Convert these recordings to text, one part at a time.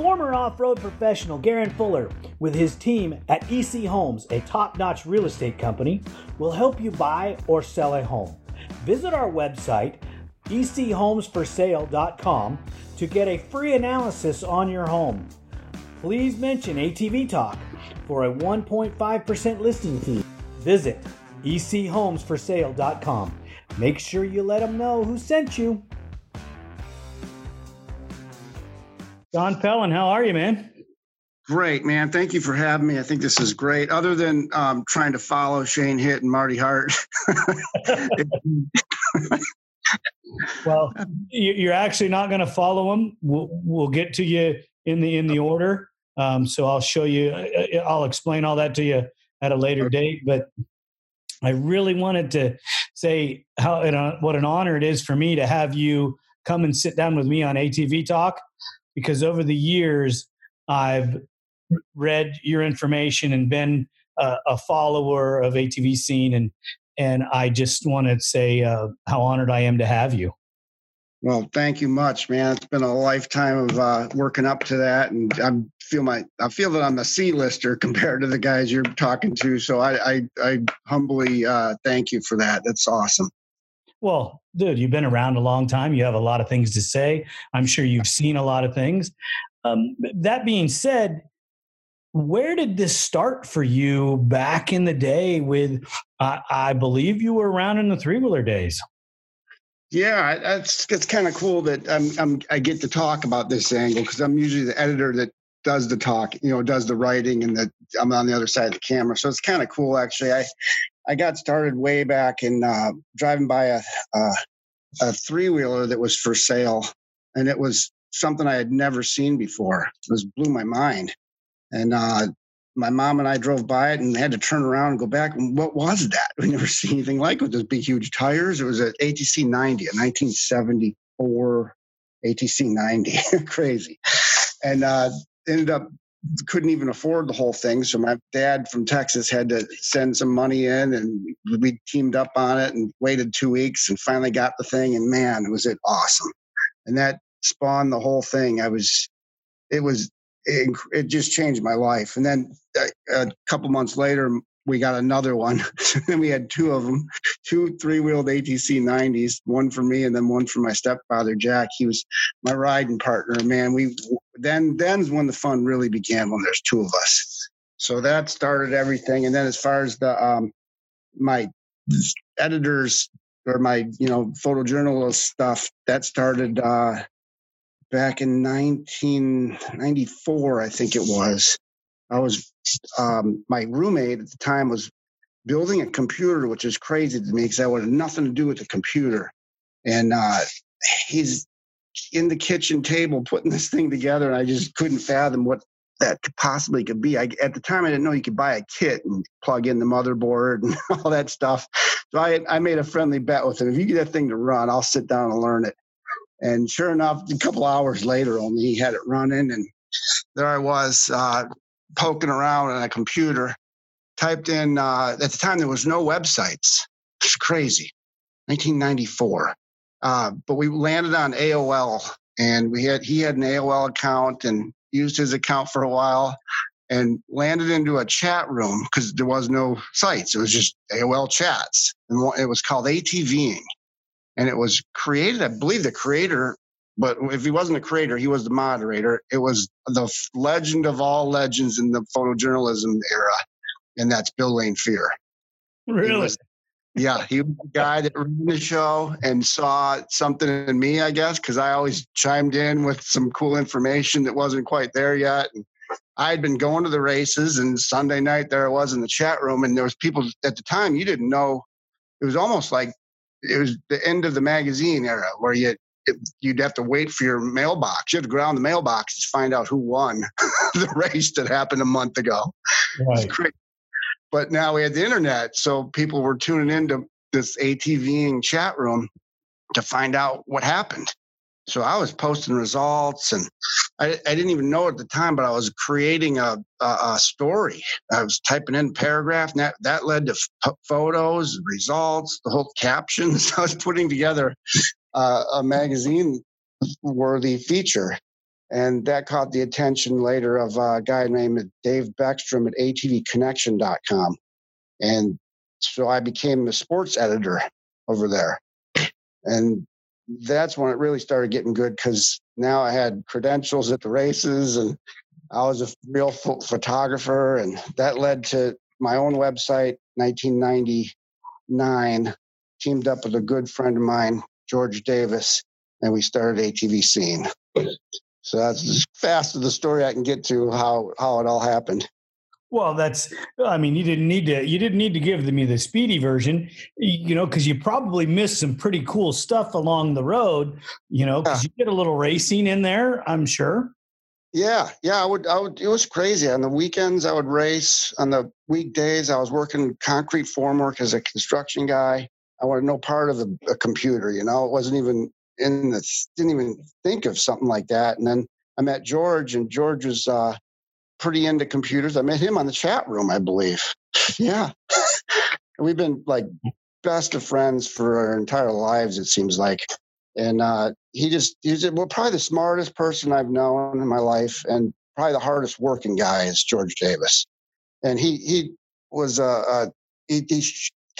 Former off road professional Garen Fuller, with his team at EC Homes, a top notch real estate company, will help you buy or sell a home. Visit our website, echomesforsale.com, to get a free analysis on your home. Please mention ATV Talk for a 1.5% listing fee. Visit echomesforsale.com. Make sure you let them know who sent you. John Pellin, how are you, man? Great, man. Thank you for having me. I think this is great. Other than um, trying to follow Shane Hitt and Marty Hart. well, you're actually not going to follow them. We'll, we'll get to you in the in the order. Um, so I'll show you. Uh, uh, I'll explain all that to you at a later date. But I really wanted to say how what an honor it is for me to have you come and sit down with me on ATV Talk because over the years I've read your information and been a, follower of ATV scene and and I just want to say uh, how honored I am to have you. Well, thank you much, man. It's been a lifetime of uh, working up to that, and I feel my I feel that I'm a C-lister compared to the guys you're talking to. So I I, I humbly uh, thank you for that. That's awesome. Well, dude, you've been around a long time. You have a lot of things to say. I'm sure you've seen a lot of things. Um, that being said, where did this start for you back in the day with uh, i believe you were around in the three wheeler days yeah it's, it's kind of cool that I'm, I'm, i get to talk about this angle because i'm usually the editor that does the talk you know does the writing and the i'm on the other side of the camera so it's kind of cool actually i i got started way back in uh, driving by a, a, a three-wheeler that was for sale and it was something i had never seen before it was blew my mind and uh, my mom and I drove by it and had to turn around and go back. What was that? We never seen anything like it with those big, huge tires. It was an ATC 90, a 1974 ATC 90. Crazy. And uh, ended up couldn't even afford the whole thing. So my dad from Texas had to send some money in and we teamed up on it and waited two weeks and finally got the thing. And man, was it awesome. And that spawned the whole thing. I was, it was it, it just changed my life. And then a, uh, a couple months later, we got another one. then we had two of them, two three-wheeled ATC 90s, one for me and then one for my stepfather Jack. He was my riding partner. Man, we then then's when the fun really began when there's two of us. So that started everything. And then as far as the um, my editors or my you know photojournalist stuff, that started uh, back in 1994, I think it was. I was, um, my roommate at the time was building a computer, which is crazy to me because I had nothing to do with the computer. And uh, he's in the kitchen table putting this thing together, and I just couldn't fathom what that possibly could be. I, at the time, I didn't know you could buy a kit and plug in the motherboard and all that stuff. So I, I made a friendly bet with him. If you get that thing to run, I'll sit down and learn it. And sure enough, a couple hours later, only he had it running, and there I was uh, poking around on a computer. Typed in uh, at the time there was no websites. It's crazy, 1994. Uh, but we landed on AOL, and we had he had an AOL account and used his account for a while, and landed into a chat room because there was no sites. It was just AOL chats, and it was called ATVing and it was created. I believe the creator, but if he wasn't a creator, he was the moderator. It was the legend of all legends in the photojournalism era, and that's Bill Laimbeer. Really? He was, yeah, he was the guy that ran the show and saw something in me, I guess, because I always chimed in with some cool information that wasn't quite there yet. And I had been going to the races, and Sunday night there I was in the chat room, and there was people at the time you didn't know. It was almost like it was the end of the magazine era where you you'd have to wait for your mailbox. You have to go down the mailbox to find out who won the race that happened a month ago. Right. but now we had the internet, so people were tuning into this ATVing chat room to find out what happened. So I was posting results, and I, I didn't even know at the time, but I was creating a, a, a story. I was typing in paragraph, and that, that led to f- photos, results, the whole captions. I was putting together uh, a magazine worthy feature. And that caught the attention later of a guy named Dave Beckstrom at atvconnection.com. And so I became the sports editor over there. And that's when it really started getting good because now I had credentials at the races and I was a real photographer. And that led to my own website, 1999, teamed up with a good friend of mine, George Davis, and we started ATV Scene. So that's as fast as the story I can get to how how it all happened. Well, that's. I mean, you didn't need to. You didn't need to give me the speedy version, you know, because you probably missed some pretty cool stuff along the road. You know, because yeah. you get a little racing in there. I'm sure. Yeah, yeah. I would. I would. It was crazy. On the weekends, I would race. On the weekdays, I was working concrete formwork as a construction guy. I wanted no part of a, a computer. You know, it wasn't even in the. Didn't even think of something like that. And then I met George, and George was. Uh, pretty into computers. I met him on the chat room, I believe. yeah. We've been like best of friends for our entire lives, it seems like. And uh, he just, he's well, probably the smartest person I've known in my life and probably the hardest working guy is George Davis. And he, he was, uh, uh he, he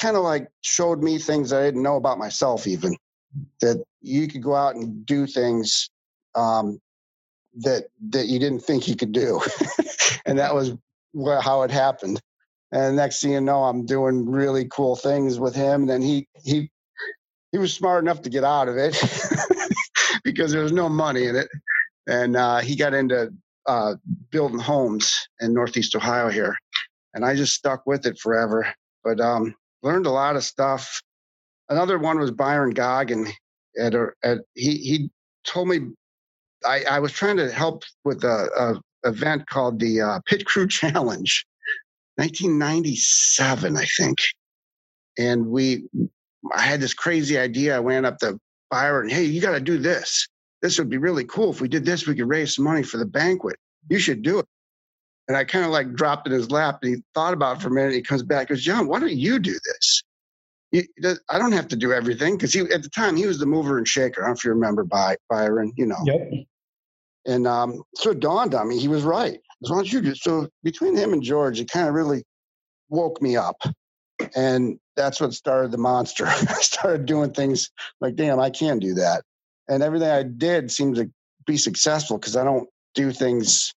kind of like showed me things I didn't know about myself, even that you could go out and do things um, that that you didn't think you could do, and that was how it happened. And next thing you know, I'm doing really cool things with him. And then he he he was smart enough to get out of it because there was no money in it, and uh, he got into uh, building homes in Northeast Ohio here, and I just stuck with it forever. But um, learned a lot of stuff. Another one was Byron Goggin. At, at he he told me I, I was trying to help with a, a event called the uh, Pit Crew Challenge, 1997, I think. And we, I had this crazy idea. I went up to Byron, hey, you got to do this. This would be really cool. If we did this, we could raise some money for the banquet. You should do it. And I kind of like dropped in his lap and he thought about it for a minute. He comes back, goes, John, why don't you do this? I don't have to do everything because he at the time he was the mover and shaker. I don't know if you remember by Byron, you know. Yep. And um, so it dawned on me he was right. As long as you do so between him and George, it kind of really woke me up. And that's what started the monster. I started doing things like, damn, I can do that. And everything I did seemed to be successful because I don't do things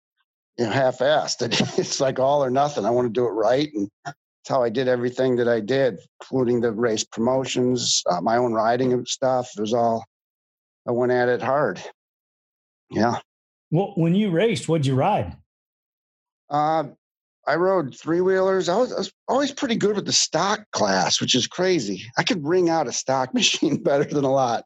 you know, half-assed. It's like all or nothing. I want to do it right, and that's how I did everything that I did, including the race promotions, uh, my own riding and stuff. It was all I went at it hard. Yeah. Well, when you raced, what'd you ride? Uh, I rode three wheelers. I was, I was, always pretty good with the stock class, which is crazy. I could bring out a stock machine better than a lot,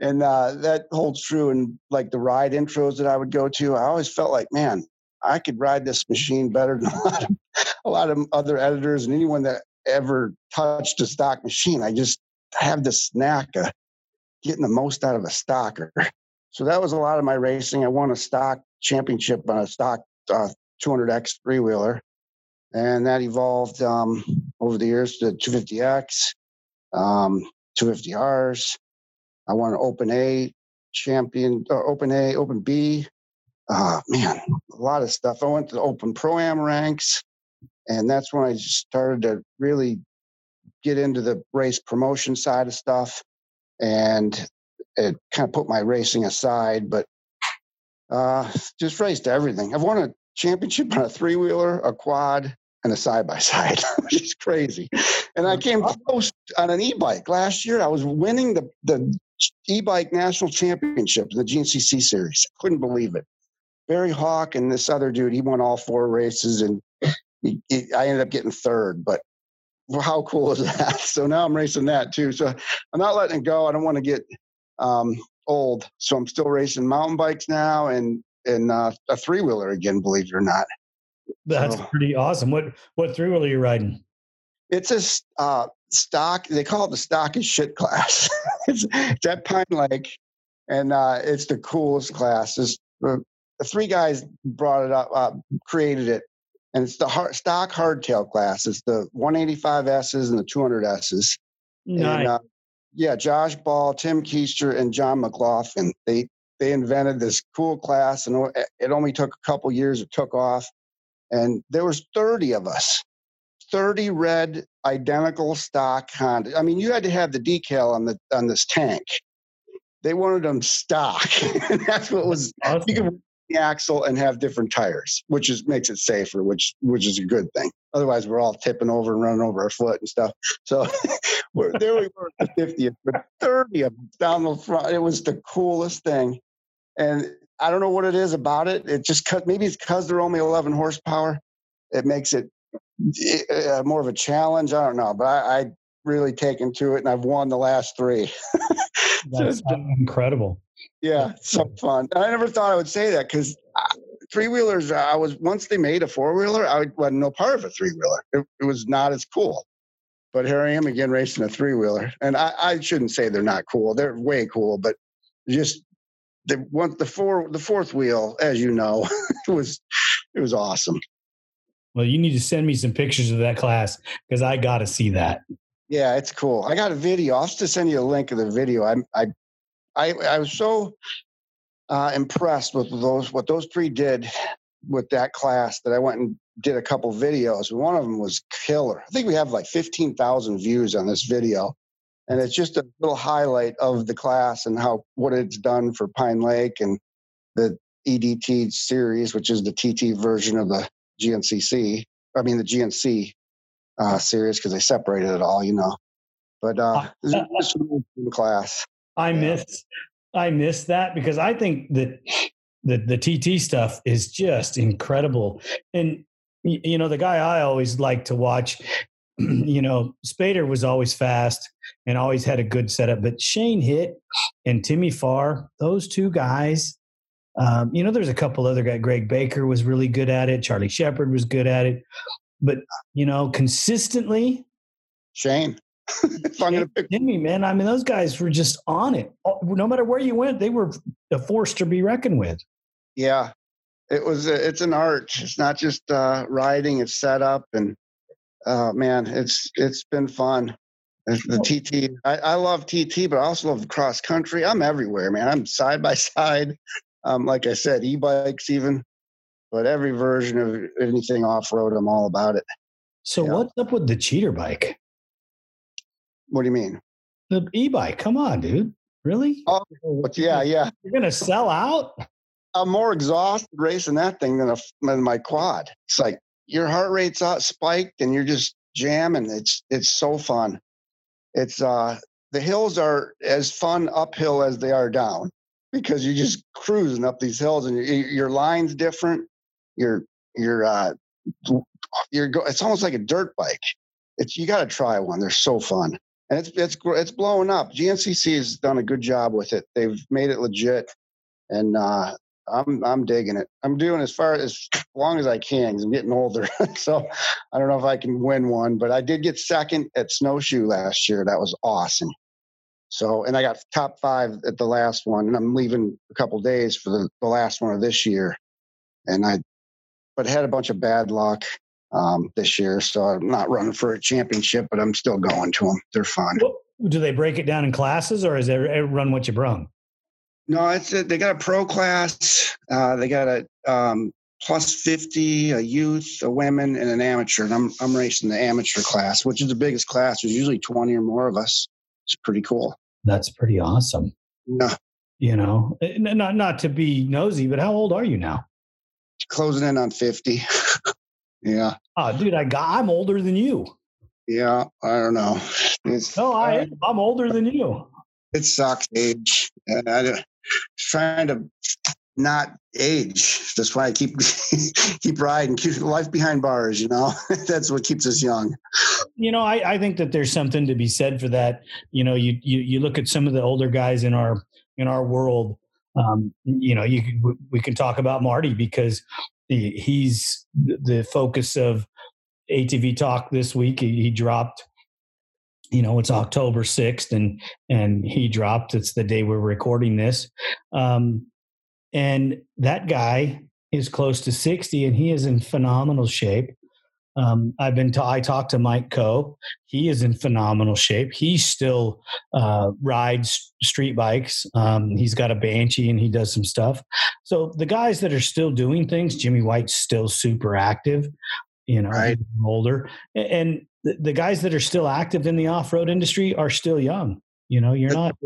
and uh, that holds true. in like the ride intros that I would go to, I always felt like, man, I could ride this machine better than a lot of a lot of other editors and anyone that ever touched a stock machine. I just have this knack of getting the most out of a stocker. So that was a lot of my racing. I won a stock championship on a stock uh, 200X three wheeler. And that evolved um, over the years to 250X, um, 250Rs. I won an Open A champion, uh, Open A, Open B. Uh, man, a lot of stuff. I went to the Open Pro Am ranks. And that's when I started to really get into the race promotion side of stuff. And it kind of put my racing aside, but uh, just raced everything. I've won a championship on a three wheeler, a quad, and a side by side, which is crazy. And I came close on an e bike last year. I was winning the, the e bike national championship, the GNCC series. I couldn't believe it. Barry Hawk and this other dude, he won all four races, and he, he, I ended up getting third. But how cool is that? So now I'm racing that too. So I'm not letting it go. I don't want to get um, old, so I'm still racing mountain bikes now and and uh, a three wheeler again, believe it or not. That's so, pretty awesome. What what three wheel are you riding? It's a uh, stock. They call it the stock is shit class. it's, it's, at Pine Lake, and uh, it's the coolest class. It's, uh, the three guys brought it up, uh, created it, and it's the hard, stock hardtail class. It's the 185s and the 200s. Nice. And, uh, yeah, Josh Ball, Tim Keister, and John McLaughlin. They they invented this cool class, and it only took a couple years. It took off, and there was 30 of us 30 red identical stock Honda. I mean, you had to have the decal on the on this tank. They wanted them stock. That's what was awesome. you can the axle and have different tires, which is makes it safer, which which is a good thing. Otherwise, we're all tipping over and running over our foot and stuff. So we're, there we were at the 50th, but 30 of them down the front. It was the coolest thing. And I don't know what it is about it. It just cut. Maybe it's because they're only 11 horsepower. It makes it uh, more of a challenge. I don't know, but I, I really taken to it, and I've won the last three. That's incredible. Yeah, so fun. I never thought I would say that because uh, three wheelers. I was once they made a four wheeler. I wasn't no part of a three wheeler. It, it, was not as cool. But here I am again racing a three wheeler, and I, I shouldn't say they're not cool. They're way cool, but just the one the four the fourth wheel, as you know, it was it was awesome. Well, you need to send me some pictures of that class because I got to see that. Yeah, it's cool. I got a video. I'll just send you a link of the video. I I I, I was so uh, impressed with those what those three did with that class that I went and did a couple videos. One of them was killer. I think we have like fifteen thousand views on this video, and it's just a little highlight of the class and how what it's done for Pine Lake and the EDT series, which is the TT version of the GNCC. I mean the GNC uh, series because they separated it all, you know. But uh, this class. I yeah. miss I miss that because I think that the the TT stuff is just incredible. And you know, the guy I always like to watch, you know, Spader was always fast and always had a good setup, but Shane Hitt and Timmy Farr, those two guys, um, you know, there's a couple other guys. Greg Baker was really good at it. Charlie Shepard was good at it, but you know, consistently, Shane. If I'm going to pick Jimmy, man, I mean, those guys were just on it. No matter where you went, they were a force to be reckoned with. Yeah, it was. It's an art. It's not just uh, riding. It's setup, and uh, man, it's it's been fun. The TT, I, I love TT, but I also love cross country. I'm everywhere, man. I'm side by side. Um, like I said, e-bikes even, but every version of anything off road, I'm all about it. So yeah. what's up with the cheater bike? What do you mean? The e-bike. Come on, dude. Really? Oh, yeah, yeah. You're gonna sell out? I'm more exhausted racing that thing than, a, than my quad. It's like your heart rate's out spiked and you're just jamming. It's it's so fun. It's uh the hills are as fun uphill as they are down because you're just cruising up these hills and your, your line's different. Your your uh you're go, it's almost like a dirt bike. It's you got to try one. They're so fun and it's it's it's blowing up. GNCC has done a good job with it. They've made it legit, and uh, I'm I'm digging it. I'm doing as far as long as I can because I'm getting older. so I don't know if I can win one, but I did get second at snowshoe last year. That was awesome. So and I got top five at the last one, and I'm leaving a couple days for the, the last one of this year. And I, but had a bunch of bad luck um, this year. So I'm not running for a championship, but I'm still going to them. They're fun. Well, do they break it down in classes, or is it run what you brung? No, it's a, they got a pro class. Uh, they got a um, plus 50, a youth, a women, and an amateur. And I'm I'm racing the amateur class, which is the biggest class. There's usually 20 or more of us. It's pretty cool. That's pretty awesome. Yeah. You know, eh, not not to be nosy, but how old are you now? Closing in on 50. Yeah. Oh, dude, I got, I'm older than you. Yeah, I don't know. It's, no, I am. I'm older than you. It sucks age. And I, trying to not age. That's why I keep keep riding, keep life behind bars. You know, that's what keeps us young. You know, I, I think that there's something to be said for that. You know, you you you look at some of the older guys in our in our world. Um, you know, you we can talk about Marty because he's the focus of ATV Talk this week. He, dropped you know it's october 6th and and he dropped it's the day we're recording this um and that guy is close to 60 and he is in phenomenal shape um, I've been. Ta- I talked to Mike Coe. He is in phenomenal shape. He still uh, rides street bikes. Um, he's got a Banshee and he does some stuff. So the guys that are still doing things, Jimmy White's still super active. You know, right. older, and the, the guys that are still active in the off-road industry are still young. You know, you're not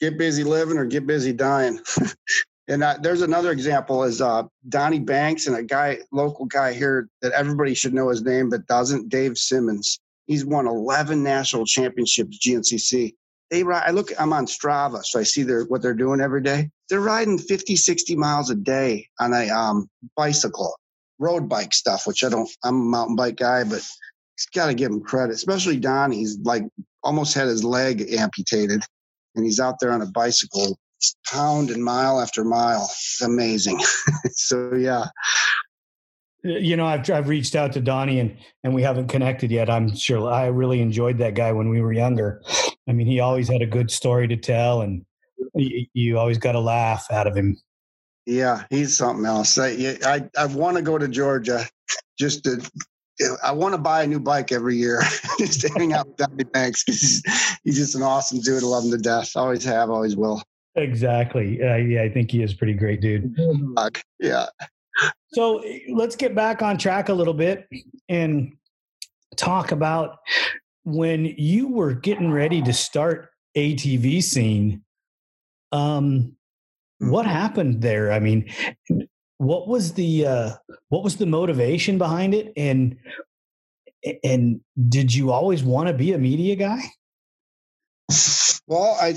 get busy living or get busy dying. and uh, there's another example is uh, Donnie Banks and a guy, local guy here that everybody should know his name but doesn't. Dave Simmons. He's won 11 national championships GNCC. They ride. I look. I'm on Strava, so I see their what they're doing every day. They're riding 50, 60 miles a day on a um, bicycle, road bike stuff, which I don't. I'm a mountain bike guy, but he's got to give him credit, especially Donnie. He's like almost had his leg amputated, and he's out there on a bicycle, pound and mile after mile. It's amazing. so yeah. Uh, you know, I've I've reached out to Donnie and and we haven't connected yet. I'm sure I really enjoyed that guy when we were younger. I mean, he always had a good story to tell, and you, you always got a laugh out of him. Yeah, he's something else. I I, I want to go to Georgia just to I want to buy a new bike every year just to hang out with Donnie Banks because he's, he's just an awesome dude. I love him to death. Always have, always will. Exactly. Uh, yeah, I think he is pretty great dude. Yeah. So let's get back on track a little bit and talk about when you were getting ready to start ATV scene. Um, what happened there? I mean, what was the uh, what was the motivation behind it and and did you always want to be a media guy well I,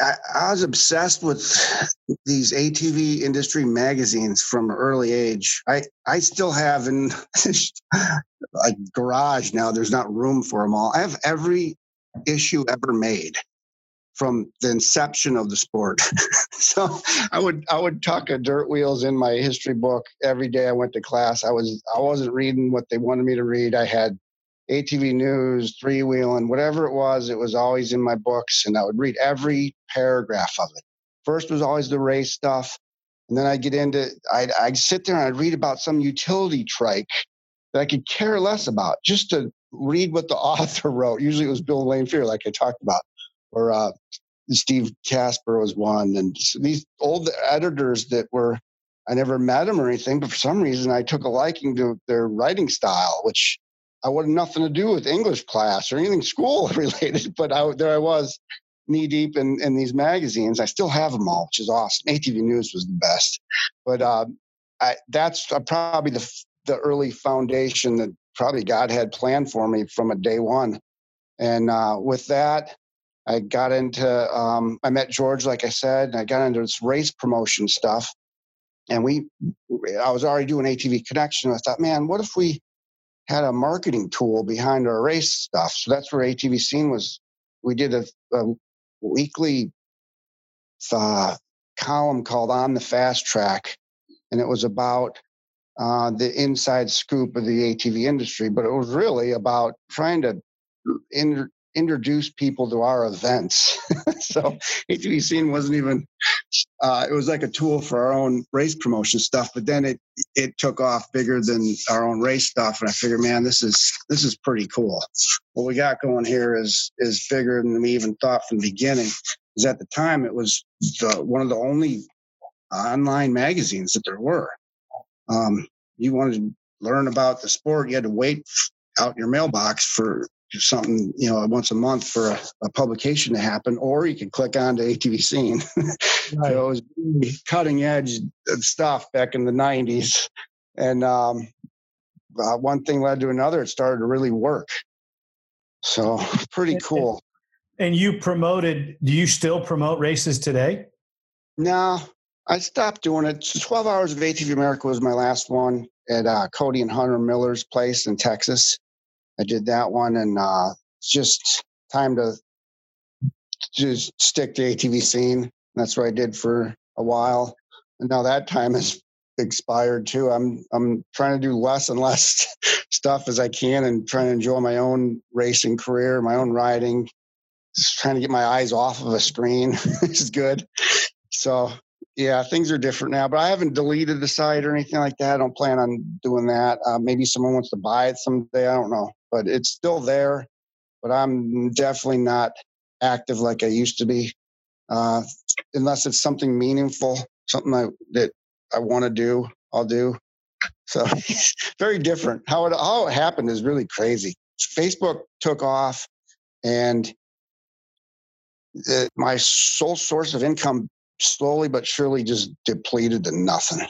I i was obsessed with these atv industry magazines from early age i i still have in a garage now there's not room for them all i have every issue ever made from the inception of the sport. so I would I would tuck a dirt wheels in my history book every day I went to class. I was I wasn't reading what they wanted me to read. I had ATV news, three wheeling, whatever it was, it was always in my books, and I would read every paragraph of it. First was always the race stuff, and then I'd get into I'd, I'd sit there and I'd read about some utility trike that I could care less about, just to read what the author wrote. Usually it was Bill Laimbeer, like I talked about or uh, Steve Casper was one, and these old editors that were I never met them or anything, but for some reason I took a liking to their writing style, which I wanted nothing to do with English class or anything school related. But I, there I was, knee deep in, in these magazines. I still have them all, which is awesome. ATV News was the best, but uh, I, that's uh, probably the the early foundation that probably God had planned for me from a day one. And uh, with that, I got into, um, I met George, like I said, and I got into this race promotion stuff. And we, I was already doing ATV Connection. I thought, man, what if we had a marketing tool behind our race stuff? So that's where ATV Scene was. We did a, a weekly uh, column called On the Fast Track, and it was about uh, the inside scoop of the ATV industry, but it was really about trying to in, introduce people to our events. so ATV scene wasn't even uh, it was like a tool for our own race promotion stuff, but then it it took off bigger than our own race stuff. And I figured, man, this is this is pretty cool. What we got going here is is bigger than we even thought from the beginning. Because at the time it was the, one of the only online magazines that there were. Um, you wanted to learn about the sport, you had to wait out your mailbox for something you know once a month for a, a, publication to happen or you can click on to atv scene right. so it was cutting edge stuff back in the 90s and um, uh, one thing led to another it started to really work. So pretty cool. and you promoted do you still promote races today? No i stopped doing it. 12 hours of atv america was my last one at uh, cody and hunter miller's place in texas I did that one, and uh, it's just time to just stick to ATV scene. That's what I did for a while, and now that time has expired too. I'm I'm trying to do less and less stuff as I can and trying to enjoy my own racing career, my own riding. Just trying to get my eyes off of a screen is good. So yeah, things are different now. But I haven't deleted the site or anything like that. I don't plan on doing that. Uh, maybe someone wants to buy it someday. I don't know, but it's still there. But I'm definitely not active like I used to be, uh, unless it's something meaningful, something I, that I want to do. I'll do. So very different. How it it happened is really crazy. Facebook took off, and my sole source of income slowly but surely just depleted to nothing.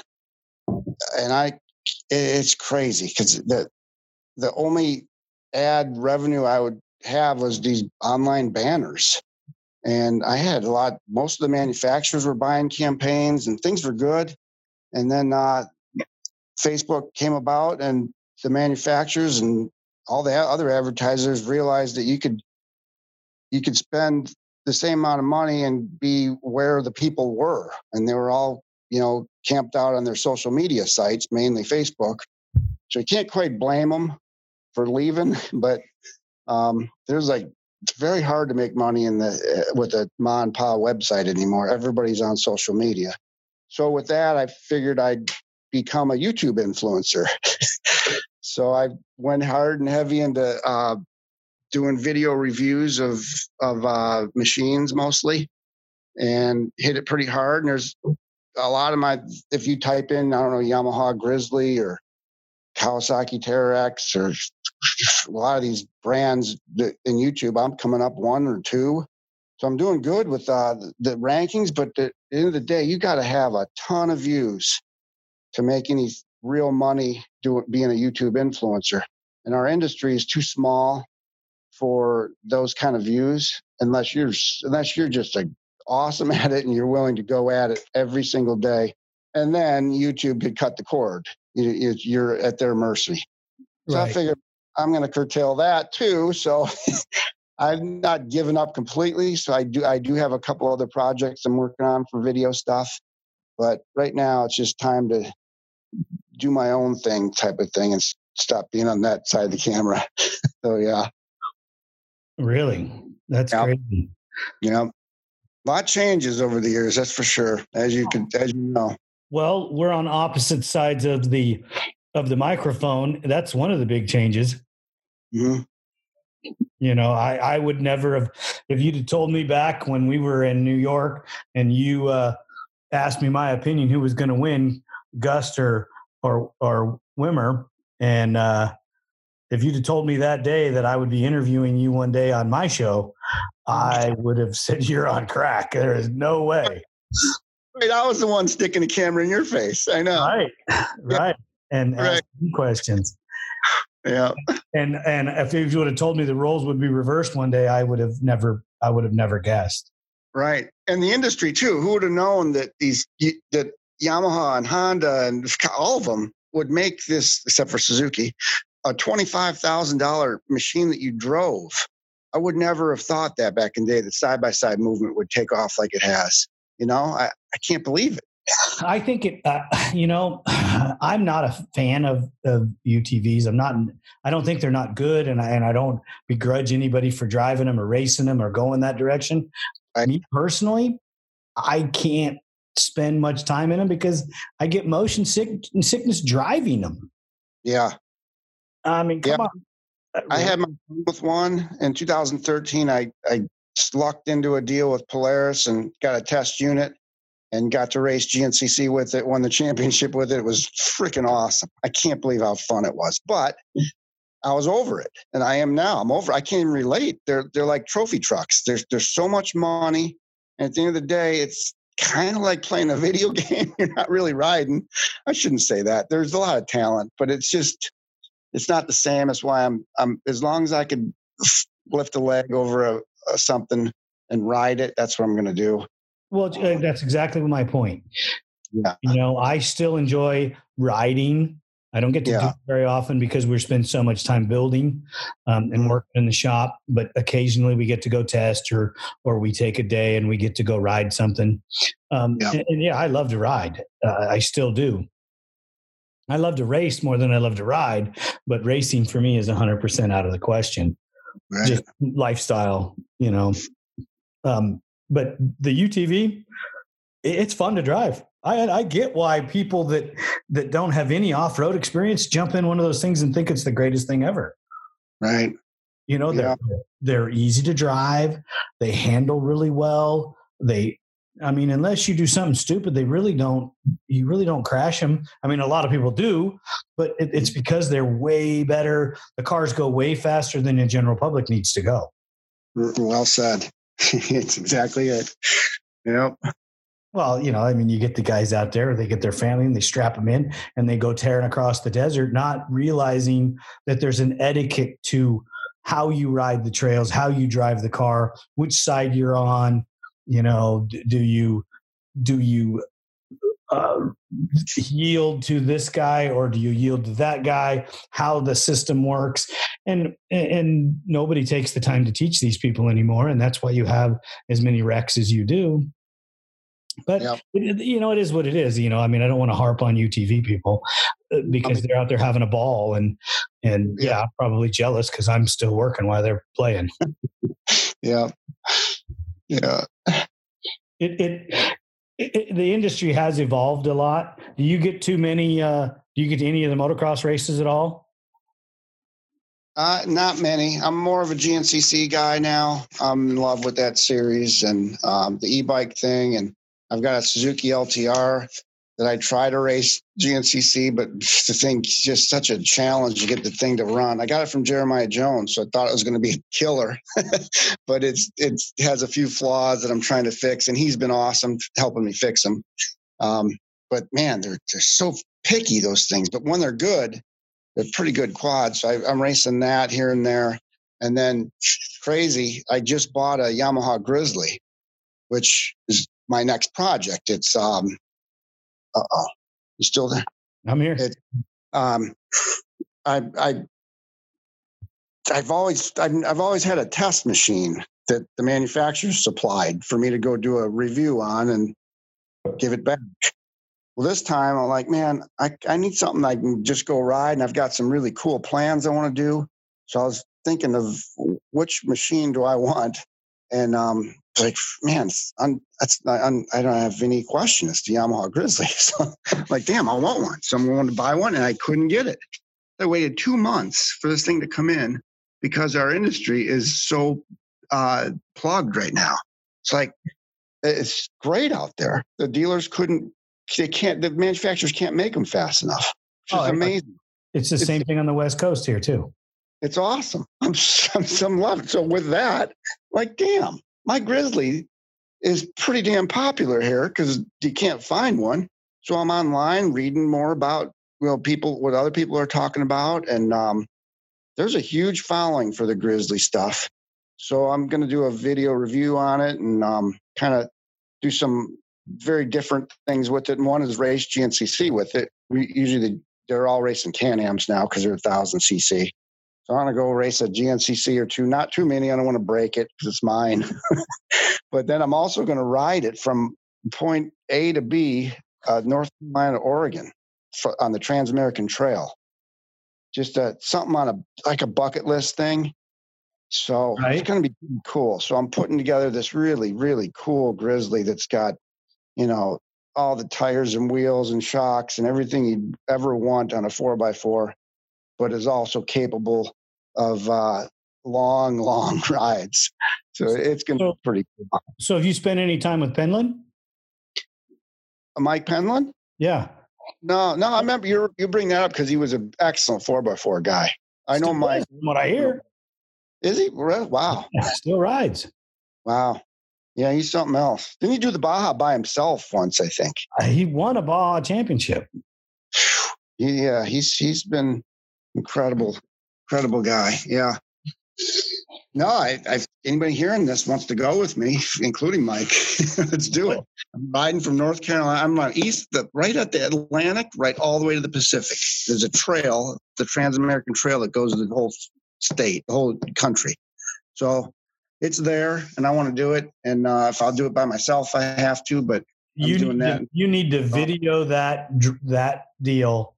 And I, it's crazy because the the only ad revenue I would have was these online banners. And I had a lot, most of the manufacturers were buying campaigns and things were good. And then uh, Facebook came about and the manufacturers and all the other advertisers realized that you could you could spend the same amount of money and be where the people were. And they were all, you know, camped out on their social media sites, mainly Facebook. So you can't quite blame them for leaving, but um, there's like it's very hard to make money in the uh, with a mom and pop website anymore. Everybody's on social media. So with that, I figured I'd become a YouTube influencer. so I went hard and heavy into uh, doing video reviews of of uh, machines mostly, and hit it pretty hard. And there's a lot of my if you type in I don't know Yamaha Grizzly or Kawasaki Teryx or a lot of these brands in YouTube, I'm coming up one or two. So I'm doing good with uh, the rankings, but at the end of the day, you got to have a ton of views to make any real money doing being a YouTube influencer. And our industry is too small for those kind of views unless you're unless you're just a, awesome at it and you're willing to go at it every single day. And then YouTube could cut the cord. You, are at their mercy. So right. I figured I'm going to curtail that too. So I've not given up completely. So I do I do have a couple other projects I'm working on for video stuff, but right now it's just time to do my own thing type of thing and stop being on that side of the camera. so yeah. Really? That's yep. crazy. Yeah. A lot changes over the years, that's for sure, as you could as you know. Well, we're on opposite sides of the of the microphone. That's one of the big changes. Mm-hmm. You know, I, I would never have, if you'd have told me back when we were in New York and you uh, asked me my opinion who was going to win, Gust or, or, or Wimmer, and uh, if you'd have told me that day that I would be interviewing you one day on my show, I would have said you're on crack. There is no way. Wait, I was the one sticking the camera in your face. I know. Right, right, and right. questions. Yeah. And and if you would have told me the roles would be reversed one day, I would have never I would have never guessed. Right. And the industry too. Who would have known that these that Yamaha and Honda and all of them would make this, except for Suzuki, a twenty-five thousand dollar machine that you drove. I would never have thought that back in the day that side by side movement would take off like it has. You know, I, I can't believe it. I think it. Uh, you know, I'm not a fan of, of UTVs. I'm not. I don't think they're not good, and I and I don't begrudge anybody for driving them or racing them or going that direction. I, Me personally, I can't spend much time in them because I get motion sick sickness driving them. Yeah. I mean, come yeah. on. Uh, I had my with one in 2013. I I lucked into a deal with Polaris and got a test unit and got to race GNCC with it, won the championship with it. It was freaking awesome. I can't believe how fun it was. But I was over it, and I am now. I'm over. I can't even relate. They're they're like trophy trucks. There's there's so much money, and at the end of the day, it's kind of like playing a video game. You're not really riding. I shouldn't say that. There's a lot of talent, but it's just it's not the same. That's why I'm I'm as long as I could lift a leg over a something and ride it. That's what I'm going to do. Well, uh, that's exactly my point. Yeah. You know, I still enjoy riding. I don't get to yeah. do it very often because we spend so much time building um, and mm-hmm. working in the shop. But occasionally we get to go test, or or we take a day and we get to go ride something. Um, yeah. And, and, yeah, I love to ride. Uh, I still do. I love to race more than I love to ride, but racing for me is 100% out of the question. Right. Just lifestyle, you know. Um, but the UTV, it's fun to drive. I, I get why people that that don't have any off road experience jump in one of those things and think it's the greatest thing ever. Right. You know, they're yeah. they're easy to drive. They handle really well. They I mean, unless you do something stupid, they really don't. You really don't crash them. I mean, a lot of people do, but it, it's because they're way better. The cars go way faster than the general public needs to go. Well said. it's exactly it. Yep. Well, you know, I mean, you get the guys out there, they get their family and they strap them in and they go tearing across the desert, not realizing that there's an etiquette to how you ride the trails, how you drive the car, which side you're on. You know, do you do you uh, yield to this guy or do you yield to that guy? How the system works, and and nobody takes the time to teach these people anymore, and that's why you have as many wrecks as you do. But yep. it, you know, it is what it is. You know, I mean, I don't want to harp on UTV people uh, because they're out there having a ball, and and yeah, yeah I'm probably jealous because I'm still working while they're playing. yeah, yeah. It, it, it, the industry has evolved a lot. Do you get too many? Uh, do you get to any of the motocross races at all? Uh, not many. I'm more of a GNCC guy now. I'm in love with that series and um, the e-bike thing, and I've got a Suzuki LTR that I try to race GNCC, but the thing's just such a challenge to get the thing to run. I got it from Jeremiah Jones, so I thought it was going to be a killer, but it's it has a few flaws that I'm trying to fix, and he's been awesome helping me fix them. Um, but man, they're they're so picky those things. But when they're good, they're pretty good quads. So I, I'm racing that here and there, and then crazy. I just bought a Yamaha Grizzly, which is my next project. It's um, uh oh, you still there? I'm here. It, um, I I I've always I've, I've always had a test machine that the manufacturer supplied for me to go do a review on and give it back. Well, this time I'm like, man, I, I need something I can just go ride, and I've got some really cool plans I want to do. So I was thinking of which machine do I want, and um, like, man, I'm, that's not, I'm, I do not have any question. It's the Yamaha Grizzly. So I'm like, damn, I want one. So I'm going to buy one, and I couldn't get it. I waited two months for this thing to come in because our industry is so uh, plugged right now. It's like it's great out there. The dealers couldn't, they can't, the manufacturers can't make them fast enough. Which oh, is amazing. It's the it's, same thing on the West Coast here too. It's awesome. I'm, I'm some love. So with that, like, damn, my grizzly is pretty damn popular here because you can't find one. So I'm online reading more about you know people what other people are talking about, and um, there's a huge following for the grizzly stuff. So I'm going to do a video review on it and um, kind of do some very different things with it. And one is race GNCC with it. We usually they're all racing Can-Ams now because they're a thousand cc. So I want to go race a GNCC or two, not too many. I don't want to break it because it's mine. but then I'm also going to ride it from point A to B, uh, North Carolina, Oregon, for, on the Trans American Trail. Just uh, something on a like a bucket list thing. So right. it's going to be cool. So I'm putting together this really, really cool Grizzly that's got, you know, all the tires and wheels and shocks and everything you'd ever want on a four by four, but is also capable of uh, long, long rides. So it's going to so, be pretty cool. So have you spent any time with Penland? Mike Penland? Yeah. No, no, I remember you you bring that up because he was an excellent four by four guy. I know Mike. what I hear. Is he? Wow. Yeah, still rides. Wow. Yeah, he's something else. Didn't he do the Baja by himself once? I think uh, he won a Baja championship. Yeah, he's he's been incredible incredible guy. Yeah. No, I, I, anybody hearing this wants to go with me, including Mike. Let's do it. I'm riding from North Carolina. I'm on east, the, right at the Atlantic, right all the way to the Pacific. There's a trail, the Trans-American Trail that goes to the whole state, the whole country. So it's there, and I want to do it. And uh, if I'll do it by myself, I have to. But I'm you doing that. To, you need to video that that deal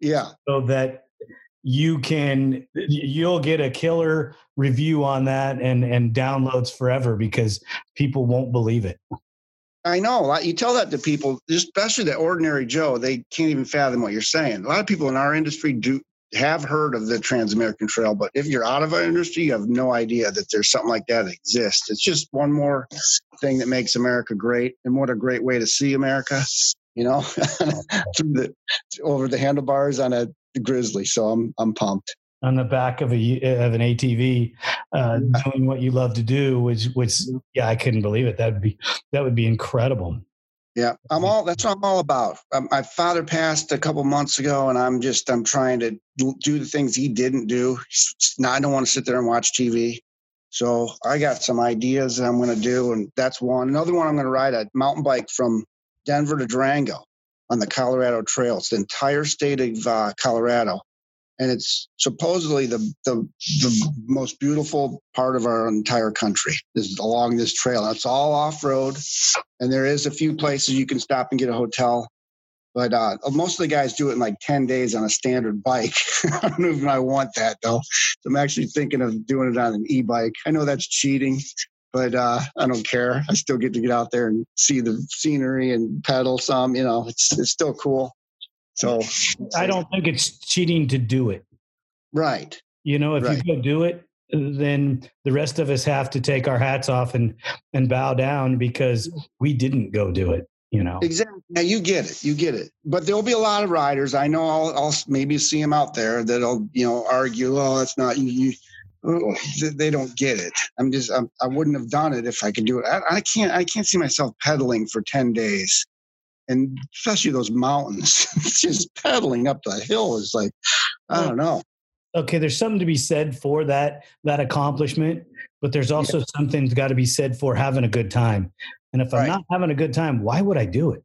Yeah. So that you can you'll get a killer review on that and and downloads forever because people won't believe it. I know. You tell that to people, especially the ordinary Joe, they can't even fathom what you're saying. A lot of people in our industry do have heard of the Trans American Trail, but if you're out of our industry, you have no idea that there's something like that that exists. It's just one more thing that makes America great, and what a great way to see America. You know, through the over the handlebars on a Grizzly. So I'm I'm pumped on the back of a of an ATV, uh, doing what you love to do, which which yeah, I couldn't believe it. That would be that would be incredible. Yeah, I'm all. That's what I'm all about. Um, my father passed a couple months ago, and I'm just I'm trying to do the things he didn't do. Now I don't want to sit there and watch TV. So I got some ideas that I'm going to do, and that's one. Another one I'm going to ride a mountain bike from Denver to Durango on the Colorado Trail. It's the entire state of uh, Colorado and it's supposedly the, the, the most beautiful part of our entire country is along this trail. It's all off road, and there is a few places you can stop and get a hotel. But uh, most of the guys do it in like 10 days on a standard bike. I don't know if I want that though. So I'm actually thinking of doing it on an e bike. I know that's cheating, but uh, I don't care. I still get to get out there and see the scenery and pedal some. You know, it's, it's still cool. So I don't think it's cheating to do it. Right. You know, if right. you go do it, then the rest of us have to take our hats off and and bow down because we didn't go do it. You know. Exactly. Now you get it. You get it. But there'll be a lot of riders. I know. I'll, I'll maybe see them out there that'll you know argue. Oh, that's not you. they don't get it. I'm just. I'm, I would not have done it if I could do it. I, I can't. I can't see myself pedaling for ten days and especially those mountains, just pedaling up the hill is like, I don't know. Okay, there's something to be said for that that accomplishment, but there's also yeah. something got to be said for having a good time. And if I'm not having a good time, why would I do it?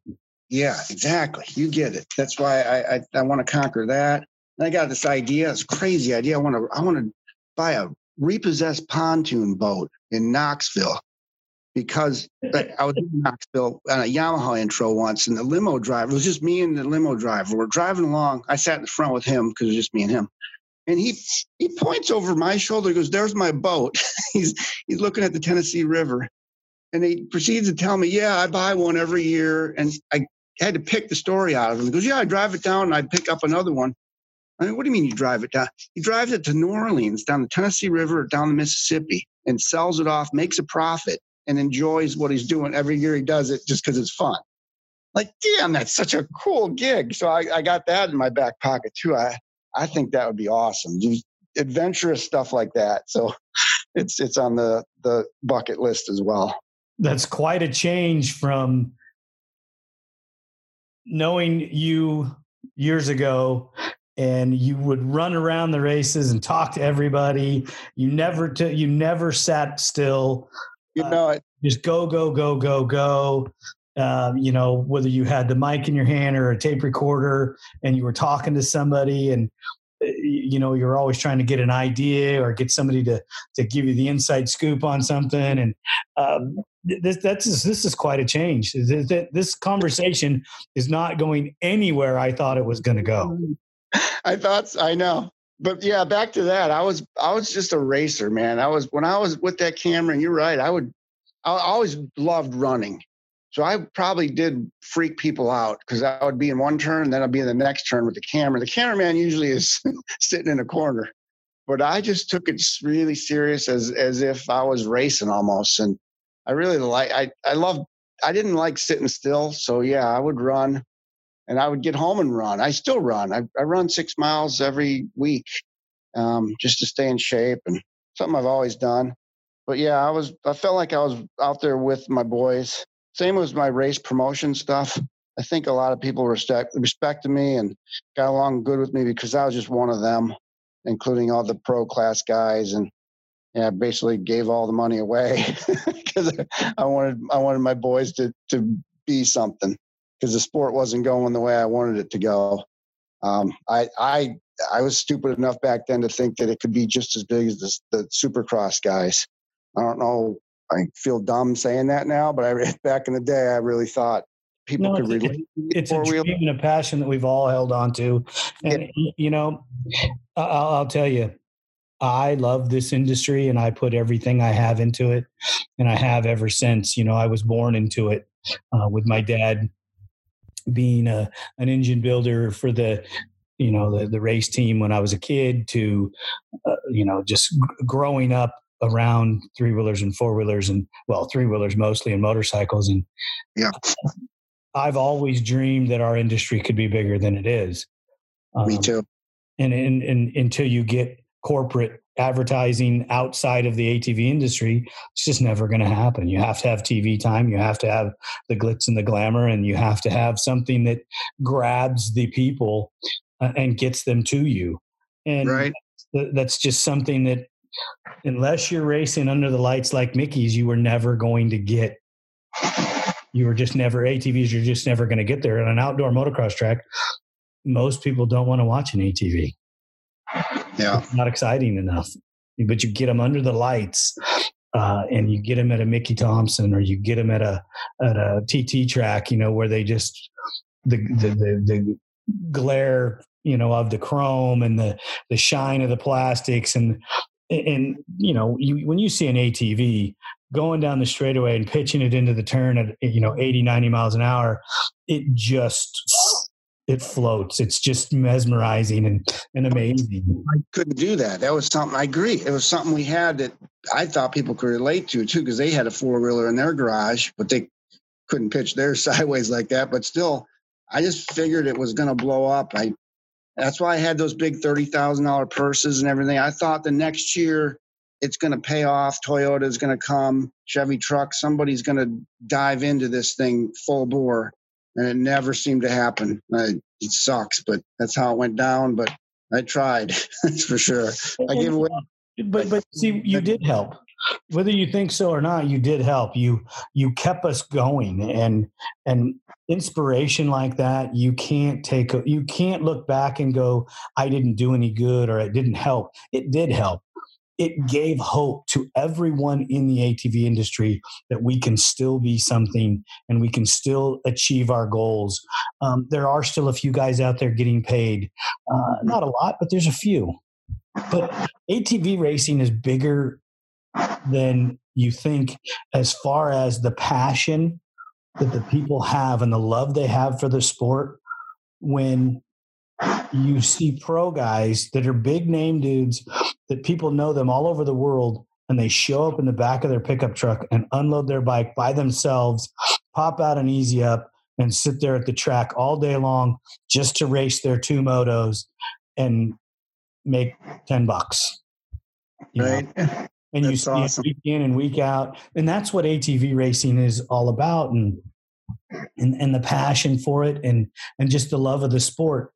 Yeah, exactly. You get it. That's why I I, I want to conquer that. And I got this idea. It's crazy idea. I want to I want to buy a repossessed pontoon boat in Knoxville because I was in Knoxville on a Yamaha intro once, and the limo driver it was just me and the limo driver. We're driving along. I sat in the front with him because it was just me and him. And he he points over my shoulder. Goes, "There's my boat." he's he's looking at the Tennessee River, and he proceeds to tell me, "Yeah, I buy one every year." And I had to pick the story out of him. He goes, "Yeah, I drive it down, and I pick up another one." I mean, what do you mean you drive it down? He drives it to New Orleans, down the Tennessee River, down the Mississippi, and sells it off, makes a profit and enjoys what he's doing every year he does it just because it's fun. Like damn that's such a cool gig. So I, I, got that in my back pocket too. I i think that would be awesome. Just adventurous stuff like that. So it's it's on the the bucket list as well. That's quite a change from knowing you years ago and you would run around the races and talk to everybody. You never t- you never sat still. You uh, know it. Just go, go, go, go, go. Um, you know, whether you had the mic in your hand or a tape recorder and you were talking to somebody and uh, you know you're always trying to get an idea or get somebody to to give you the inside scoop on something. And um, this that's this is quite a change. This, this conversation is not going anywhere i thought it was going to go i thought i know but yeah, back to that. I was I was just a racer, man. I was when I was with that camera, and you're right. I would I always loved running. So I probably did freak people out because I would be in one turn, and then I'd be in the next turn with the camera. The cameraman usually is sitting in a corner, but I just took it really serious as as if I was racing almost. And I really like I I love I didn't like sitting still. So yeah, I would run and I would get home and run. I still run. I, I run six miles every week um, just to stay in shape and something I've always done. But yeah, I was I felt like I was out there with my boys. Same with my race promotion stuff. I think a lot of people respect respected me and got along good with me because I was just one of them, including all the pro class guys and yeah, basically gave all the money away because I wanted I wanted my boys to to be something because the sport wasn't going the way I wanted it to go. Um, I, I, I was stupid enough back then to think that it could be just as big as the, the supercross guys. I don't know. I feel dumb saying that now, but I back in the day, I really thought people no, could relate. It's a dream and a passion that we've all held on to, and you know, I'll, I'll tell you, I love this industry and I put everything I have into it, and I have ever since. You know, I was born into it uh, with my dad being a an engine builder for the you know the, the race team when I was a kid to uh, you know just growing up around three wheelers and four wheelers and well three wheelers mostly and motorcycles and yeah I've always dreamed that our industry could be bigger than it is. Um, Me too. And, and, and until you get corporate advertising outside of the ATV industry, it's just never going to happen. You have to have TV time, you have to have the glitz and the glamour, and you have to have something that grabs the people uh, and gets them to you. And right. that's just something that, unless you're racing under the lights like Mickey's, you were never going to get. You were just never ATVs. You're just never going to get there. On an outdoor motocross track, most people don't want to watch an ATV. Yeah, it's not exciting enough. But you get them under the lights, uh, and you get them at a Mickey Thompson, or you get them at a at a TT track. You know where they just the the the, the glare you know of the chrome and the the shine of the plastics and and you know you, when you see an atv going down the straightaway and pitching it into the turn at you know 80 90 miles an hour it just it floats. It's just mesmerizing and, and amazing. I couldn't do that. That was something i agree. It was something we had that i thought people could relate to too because they had a four-wheeler in their garage but they couldn't pitch theirs sideways like that. But still I just figured it was going to blow up. I that's why I had those big thirty thousand dollar purses and everything. I thought the next year it's going to pay off. Toyota is going to come, Chevy truck, somebody's going to dive into this thing full bore, and it never seemed to happen. I, it sucks, but that's how it went down. But I tried, that's for sure. I gave away. But but see, you did help whether you think so or not you did help you you kept us going and and inspiration like that you can't take you can't look back and go i didn't do any good or it didn't help it did help it gave hope to everyone in the ATV industry that we can still be something and we can still achieve our goals. Um, there are still a few guys out there getting paid, uh, not a lot, but there's a few. But ATV racing is bigger than you think as far as the passion that the people have and the love they have for the sport when you see pro guys that are big name dudes that people know them all over the world and they show up in the back of their pickup truck and unload their bike by themselves pop out an easy up and sit there at the track all day long just to race their two motos and make 10 bucks right know? and that's you see awesome. it week in and week out and that's what atv racing is all about and and and the passion for it and and just the love of the sport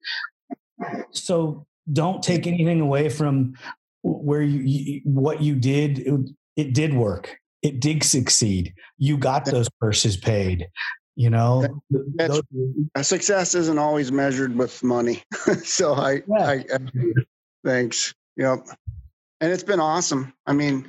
so don't take anything away from where you, what you did. It, it, did work. It did succeed. You got those purses paid you know? Those, uh, success isn't always measured with money. So I, yeah. I, I thanks. Yep. And it's been awesome. I mean,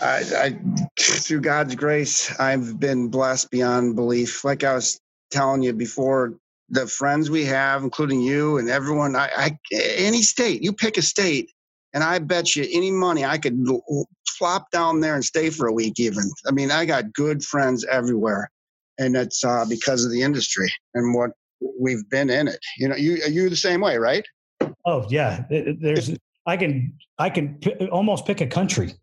I, I, through God's grace, I've been blessed beyond belief. Like I was telling you before, the friends we have, including you and everyone, I, I any state, you pick a state, and I bet you any money I could flop down there and stay for a week. Even, I mean, I got good friends everywhere, and it's uh, because of the industry and what we've been in it. You know, you you the same way, right? Oh yeah, there's I can I can p- almost pick a country.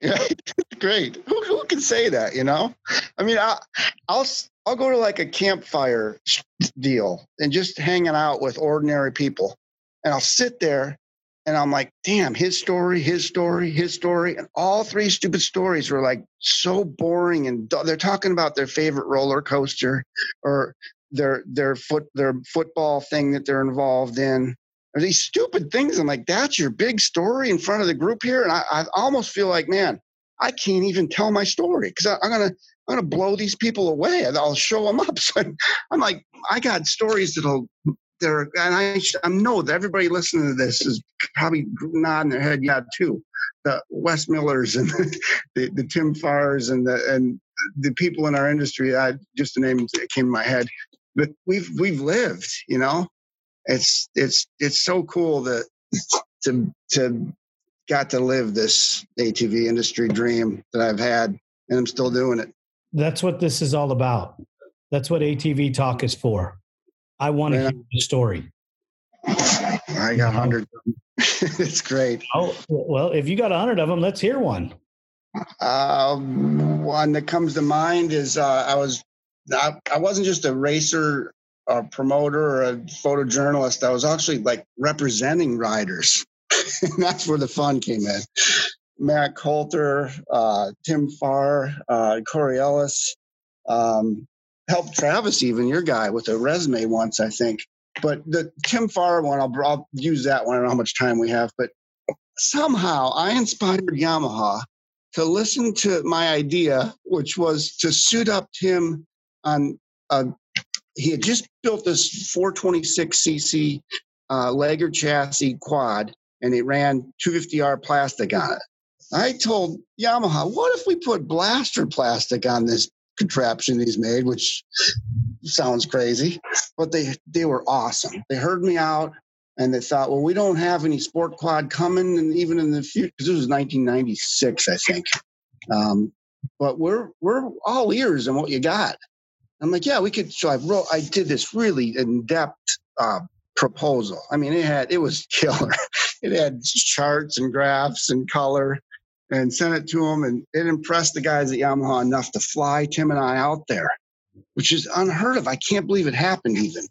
Great. Who, who can say that? You know, I mean, I, I'll I'll go to like a campfire deal and just hanging out with ordinary people, and I'll sit there and I'm like, damn, his story, his story, his story, and all three stupid stories were like so boring, and they're talking about their favorite roller coaster or their their foot their football thing that they're involved in or these stupid things. I'm like, that's your big story in front of the group here. And I, I almost feel like, man, I can't even tell my story because I'm gonna I'm gonna blow these people away. I'll show them up. So I'm like, I got stories that'll there, and I I know that everybody listening to this is probably nodding their head, yeah, too. The Wes Millers and the, the, Tim Farrs and the and the people in our industry. I just the name came to my head, but we've we've lived. You know, it's it's it's so cool that to to got to live this ATV industry dream that I've had, and I'm still doing it. That's what this is all about. That's what ATV Talk is for. I want to hear the story. I got hundred. it's great. Oh well, if you got a hundred of them, let's hear one. Um, one that comes to mind is uh, I was I, I wasn't just a racer, a promoter, or a photojournalist. I was actually like representing riders. and that's where the fun came in. Matt Coulter, uh, Tim Farr, uh, Corey Ellis, um, helped Travis even your guy with a resume once, I think. But the Tim Farr one, I'll, I'll use that one. I don't know how much time we have, but somehow I inspired Yamaha to listen to my idea, which was to suit up Tim on a, he had just built this 426cc uh, Laeger chassis quad and it ran 250R plastic on it. I told Yamaha, what if we put blaster plastic on this contraption he's made, which sounds crazy, but they they were awesome. They heard me out and they thought, well, we don't have any sport quad coming, and even in the future, it was 1996, I think. Um, but we're we're all ears on what you got. I'm like, yeah, we could. So I wrote, I did this really in depth uh, proposal. I mean, it had it was killer. It had charts and graphs and color, and sent it to them, and it impressed the guys at Yamaha enough to fly Tim and I out there, which is unheard of. I can't believe it happened even.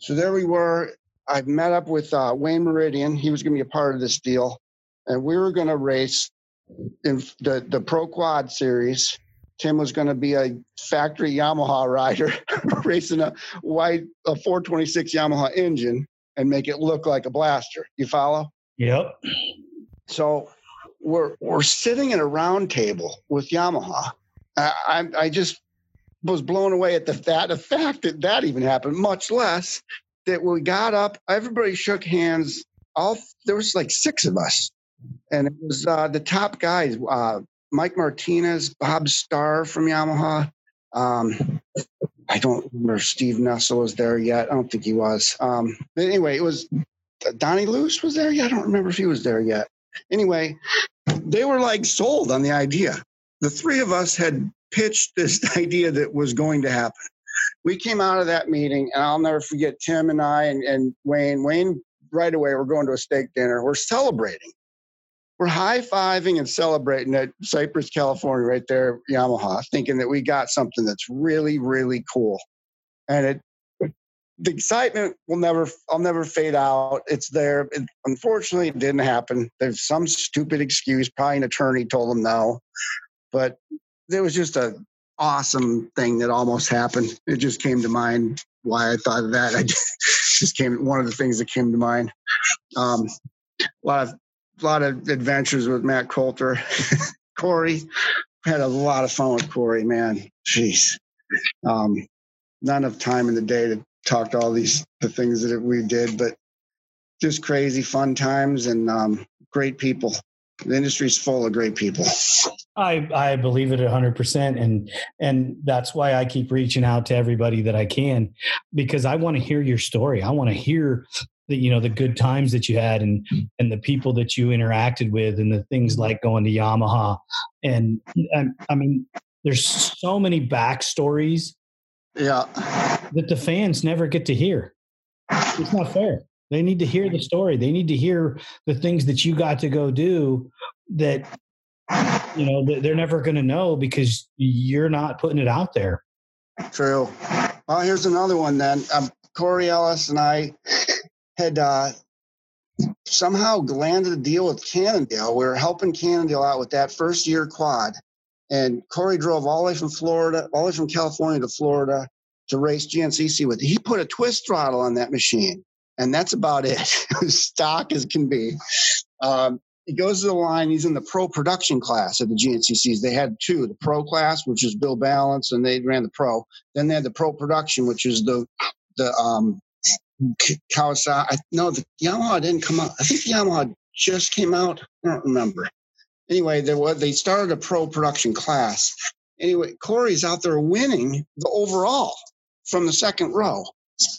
So there we were. I met up with uh, Wayne Meridian. He was going to be a part of this deal, and we were going to race in the the Pro Quad Series. Tim was going to be a factory Yamaha rider, racing a white a 426 Yamaha engine and make it look like a blaster. You follow? Yep. So we're we're sitting at a round table with Yamaha. I, I, I just was blown away at the that the fact that that even happened. Much less that we got up, everybody shook hands. All there was like six of us, and it was uh, the top guys: uh, Mike Martinez, Bob Starr from Yamaha. Um, I don't remember Steve Nessl was there yet. I don't think he was. Um, but anyway, it was Donnie Luce was there. Yeah, I don't remember if he was there yet. Anyway, they were like sold on the idea. The three of us had pitched this idea that was going to happen. We came out of that meeting, and I'll never forget Tim and I and, and Wayne. Wayne, right away, we're going to a steak dinner. We're celebrating. We're high fiving and celebrating at Cypress, California, right there, Yamaha, thinking that we got something that's really, really cool. And it the excitement will never i'll never fade out. It's there. It, unfortunately it didn't happen. There's some stupid excuse. Probably an attorney told them no. But there was just a awesome thing that almost happened. It just came to mind why i thought of that. I just came one of the things that came to mind. Um, a lot of a lot of adventures with matt coulter corey had a lot of fun with corey man jeez um, not enough time in the day to talked all these the things that we did, but just crazy fun times and um, great people. The industry's full of great people. I I believe it hundred percent, and and that's why I keep reaching out to everybody that I can because I want to hear your story. I want to hear the you know the good times that you had and and the people that you interacted with and the things like going to Yamaha and I, I mean there's so many backstories yeah. That the fans never get to hear. It's not fair. They need to hear the story. They need to hear the things that you got to go do that you know they're never going to know because you're not putting it out there. True. Well, here's another one then. Um, Corey Ellis and I had uh, somehow landed a deal with Cannondale. We were helping Cannondale out with that first year quad. And Corey drove all the way from Florida, all the way from California to Florida to race GNCC with. He put a twist throttle on that machine, and that's about it. Stock as can be. Um, he goes to the line. He's in the pro production class at the GNCCs. They had two: the pro class, which is Bill Ballance, and they ran the pro. Then they had the pro production, which is the the um, Kawasaki. No, the Yamaha didn't come out. I think the Yamaha just came out. I don't remember anyway, there was they started a pro production class, Anyway, Corey's out there winning the overall from the second row.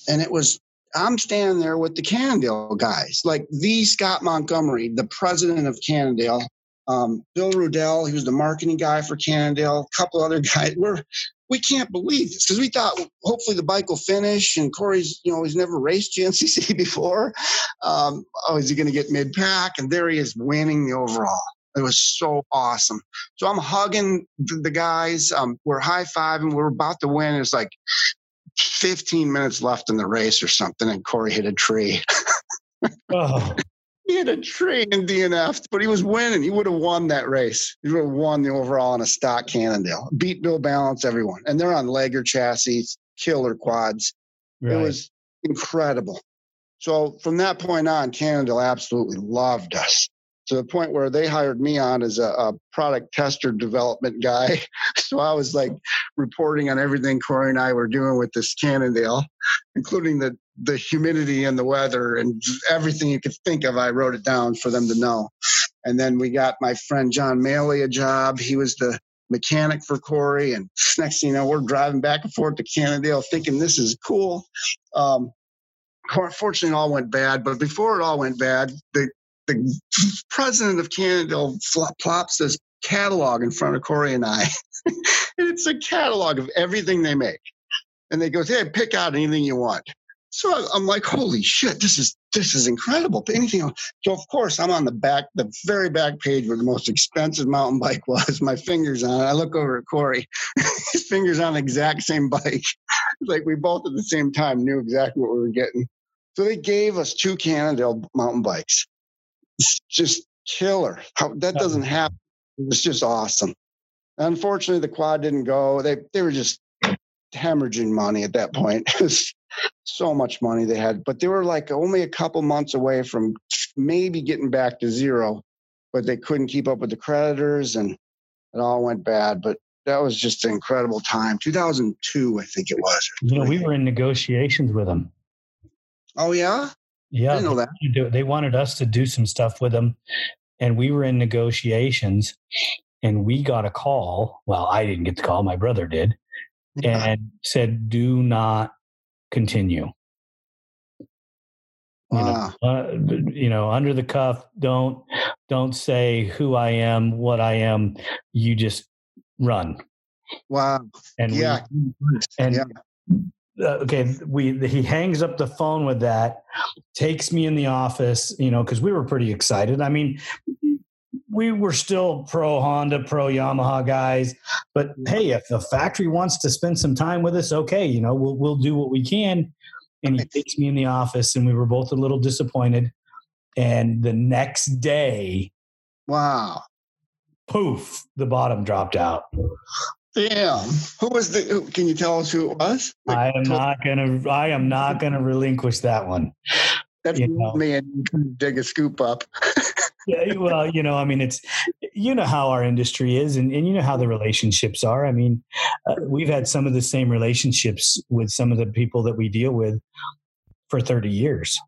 And it was, I'm standing there with the Cannondale guys, like the Scott Montgomery, the president of Cannondale, um, Bill Rudell, he was the marketing guy for Cannondale, a couple other guys. We're, we can't believe this because we thought hopefully the bike will finish and Corey's, you know, he's never raced GNCC before. Um, oh, is he going to get mid pack? And there he is winning the overall. It was so awesome. So I'm hugging the guys. Um, we're high fiving. We're about to win. It's like 15 minutes left in the race or something, and Corey hit a tree. oh. He had a tree and DNF'd, but he was winning. He would have won that race. He would have won the overall on a stock Cannondale. Beat Bill Ballance, everyone. And they're on Laeger chassis, killer quads. Right. It was incredible. So from that point on, Cannondale absolutely loved us to the point where they hired me on as a, a, product tester development guy. So I was like reporting on everything Corey and I were doing with this Cannondale, including the the humidity and the weather and everything you could think of. I wrote it down for them to know. And then we got my friend John Maley a job. He was the mechanic for Corey. And next thing you know, we're driving back and forth to Cannondale thinking this is cool. Um, Fortunately, it all went bad. But before it all went bad, the the president of Cannondale plops this catalog in front of Corey and I. it's a catalog of everything they make. And they go, hey, pick out anything you want. So I'm like, holy shit, this is this is incredible. Anything else? So of course I'm on the back, the very back page where the most expensive mountain bike was. My fingers on it. I look over at Corey. His fingers on the exact same bike. like we both at the same time knew exactly what we were getting. So they gave us two Cannondale mountain bikes just killer. How that doesn't happen. It was just awesome. Unfortunately, the quad didn't go. They they were just hemorrhaging money at that point. It was so much money they had, but they were like only a couple months away from maybe getting back to zero, but they couldn't keep up with the creditors and it all went bad. But that was just an incredible time. 2002, I think it was. You know, we were in negotiations with them. Oh yeah. Yeah, know that. They, wanted us to do some stuff with them, and we were in negotiations, and we got a call. Well, I didn't get the call; my brother did, yeah. and said, "Do not continue." Wow. You know, uh, you know, under the cuff, don't don't say who I am, what I am. You just run. Wow. And yeah. We, and yeah uh, okay we he hangs up the phone with that takes me in the office you know because we were pretty excited. I mean we were still pro honda pro yamaha guys but hey if the factory wants to spend some time with us okay you know we'll, we'll do what we can. And he takes me in the office and we were both a little disappointed. And the next day wow. poof the bottom dropped out Damn. Who was the? Who, can you tell us who it was? I am not gonna. I am not gonna relinquish that one. That's you know. me and dig a scoop up. yeah, well, you know, I mean, it's you know how our industry is, and, and you know how the relationships are. I mean, uh, we've had some of the same relationships with some of the people that we deal with for thirty years.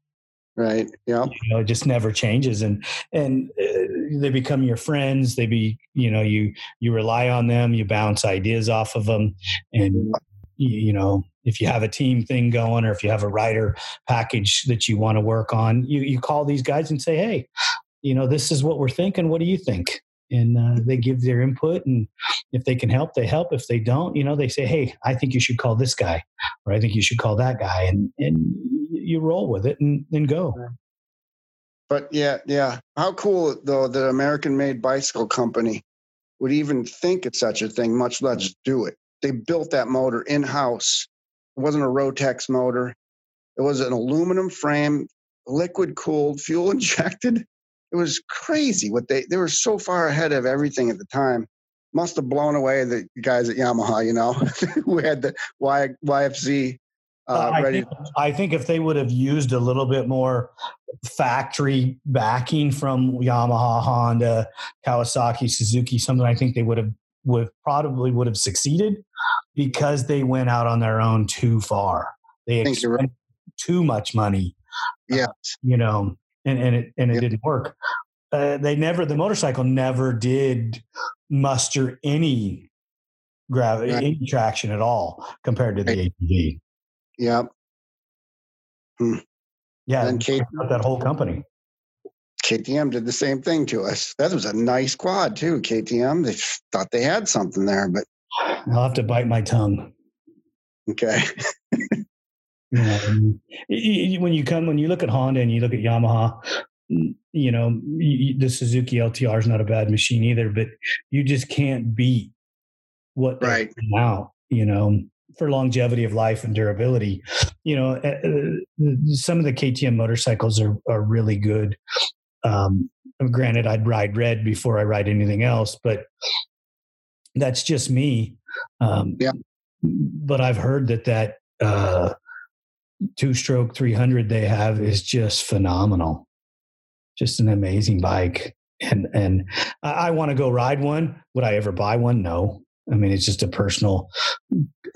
Right. Yeah. You know, it just never changes, and and uh, they become your friends. They be, you know, you you rely on them. You bounce ideas off of them, and you, you know, if you have a team thing going, or if you have a writer package that you want to work on, you you call these guys and say, hey, you know, this is what we're thinking. What do you think? and uh, they give their input and if they can help they help if they don't you know they say hey i think you should call this guy or i think you should call that guy and and you roll with it and then go. But yeah yeah. How cool though that american made bicycle company would even think of such a thing much less do it. They built that motor in house it wasn't a Rotax motor. It was an aluminum frame liquid cooled fuel injected it was crazy what they they were so far ahead of everything at the time. Must have blown away the guys at Yamaha, you know, who had the y, YFZ uh, I. Think, I think if they would have used a little bit more factory backing from Yamaha, Honda, Kawasaki, Suzuki, something, I think they would have would probably would have succeeded because they went out on their own too far. They spent right. too much money. Yeah, uh, you know, and and it and it didn't work. Uh, they never the motorcycle never did muster any gravity, right. any traction at all compared to the right. ATV. Yep. Hmm. Yeah, and Kate, that whole company. KTM did the same thing to us. That was a nice quad too. KTM, they thought they had something there, but I'll have to bite my tongue. Okay. when you come, when you look at Honda and you look at Yamaha, you know the Suzuki LTR is not a bad machine either, but you just can't beat what right now. You know, for longevity of life and durability. You know, eh, some of the KTM motorcycles are are really good. Um, granted, I'd ride red before I ride anything else, but that's just me. Um, yeah. But I've heard that that uh, two stroke 300 they have is just phenomenal. Just an amazing bike. And, and I want to go ride one. Would I ever buy one? No. I mean, it's just a personal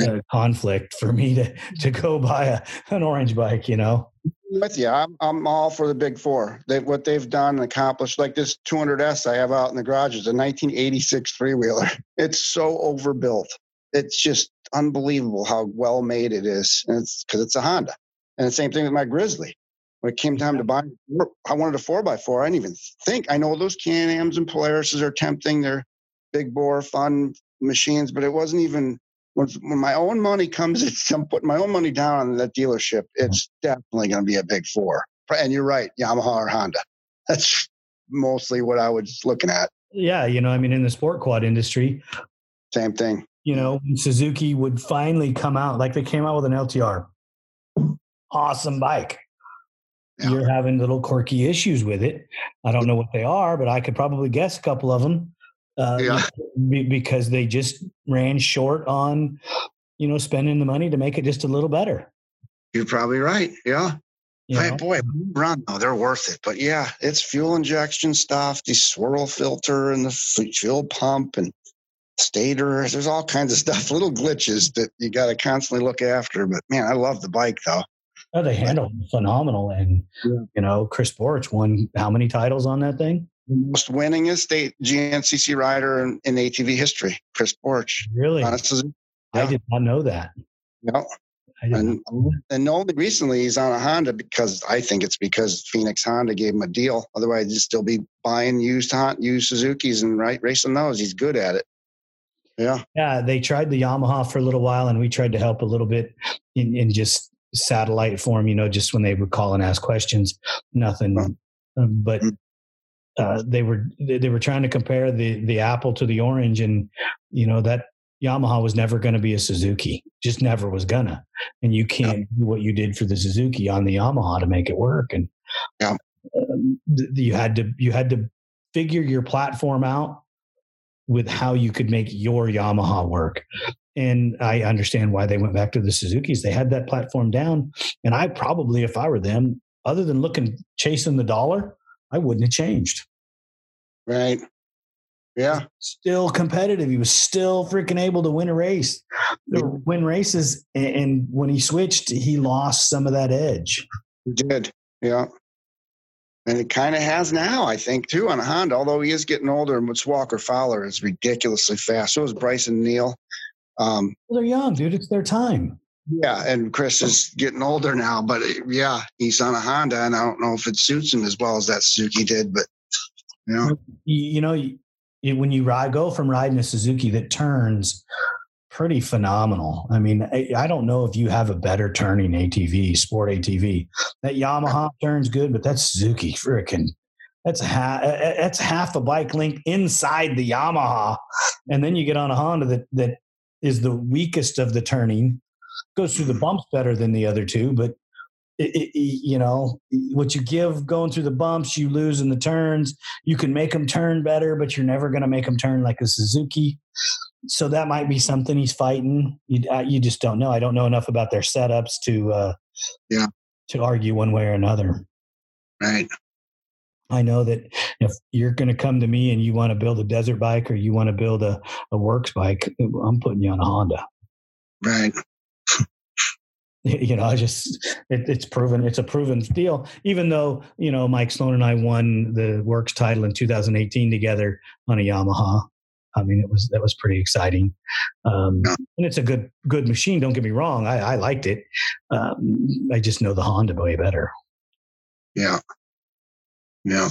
uh, conflict for me to, to go buy a, an orange bike, you know? With you, I'm, I'm all for the big four. They, what they've done and accomplished, like this 200S I have out in the garage is a 1986 three wheeler. It's so overbuilt. It's just unbelievable how well made it is. And it's because it's a Honda. And the same thing with my Grizzly. When it came time to buy, I wanted a four by four. I didn't even think. I know those Can-Ams and Polarises are tempting. They're big bore, fun machines, but it wasn't even when, my own money comes, it's, I'm putting my own money down on that dealership. Mm-hmm. It's definitely going to be a big four. And you're right, Yamaha or Honda. That's mostly what I was looking at. Yeah, you know, I mean, in the sport quad industry, same thing. You know, Suzuki would finally come out, like they came out with an LTR, awesome bike. Yeah. You're having little quirky issues with it. I don't know what they are, but I could probably guess a couple of them. Uh, yeah. because they just ran short on, you know, spending the money to make it just a little better. You're probably right. Yeah. You hey, boy, run though, they're worth it. But yeah, it's fuel injection stuff, the swirl filter and the fuel pump and stator. There's all kinds of stuff, little glitches that you got to constantly look after. But man, I love the bike though. Oh, they handle phenomenal, and yeah. you know, Chris Borich won how many titles on that thing? Most winningest state GNCC rider in, in ATV history, Chris Borich. Really? Honestly, yeah. I did not know that. No. And, and only recently he's on a Honda because I think it's because Phoenix Honda gave him a deal. Otherwise, he'd still be buying used Honda, used Suzuki's and right racing those. He's good at it. Yeah. Yeah. They tried the Yamaha for a little while, and we tried to help a little bit in, in just satellite form. You know, just when they would call and ask questions. Nothing. Huh. Um, but mm. Uh, they were they were trying to compare the the apple to the orange, and you know that Yamaha was never going to be a Suzuki, just never was gonna. And you can't do what you did for the Suzuki on the Yamaha to make it work. And yeah. um, you had to you had to figure your platform out with how you could make your Yamaha work. And I understand why they went back to the Suzuki's. They had that platform down, and I probably, if I were them, other than looking chasing the dollar, I wouldn't have changed. Right. Yeah. Still competitive. He was still freaking able to win a race, win races. And when he switched, he lost some of that edge. He did. Yeah. And it kind of has now, I think, too, on a Honda, although he is getting older. And what's Walker Fowler is ridiculously fast. So is Brycen Neal. Um, well, they're young, dude. It's their time. Yeah, and Chris is getting older now, but yeah, he's on a Honda, and I don't know if it suits him as well as that Suzuki did. But you know, you, when you ride, go from riding a Suzuki that turns pretty phenomenal. I mean, I, I don't know if you have a better turning ATV, sport ATV. That Yamaha turns good, but that Suzuki freaking that's half that's half a bike length inside the Yamaha, and then you get on a Honda that that is the weakest of the turning goes through the bumps better than the other two, but it, it, you know what you give going through the bumps, you lose in the turns. You can make them turn better, but you're never going to make them turn like a Suzuki. So that might be something he's fighting. You you just don't know. I don't know enough about their setups to uh, yeah to argue one way or another. Right. I know that if you're going to come to me and you want to build a desert bike or you want to build a, a works bike, I'm putting you on a Honda. Right. you know, I just it, it's proven it's a proven deal. Even though you know Mike Sloan and I won the works title in 2018 together on a Yamaha, I mean, it was that was pretty exciting, um, and it's a good good machine. Don't get me wrong, I, I liked it. Um, I just know the Honda way better. Yeah, yeah.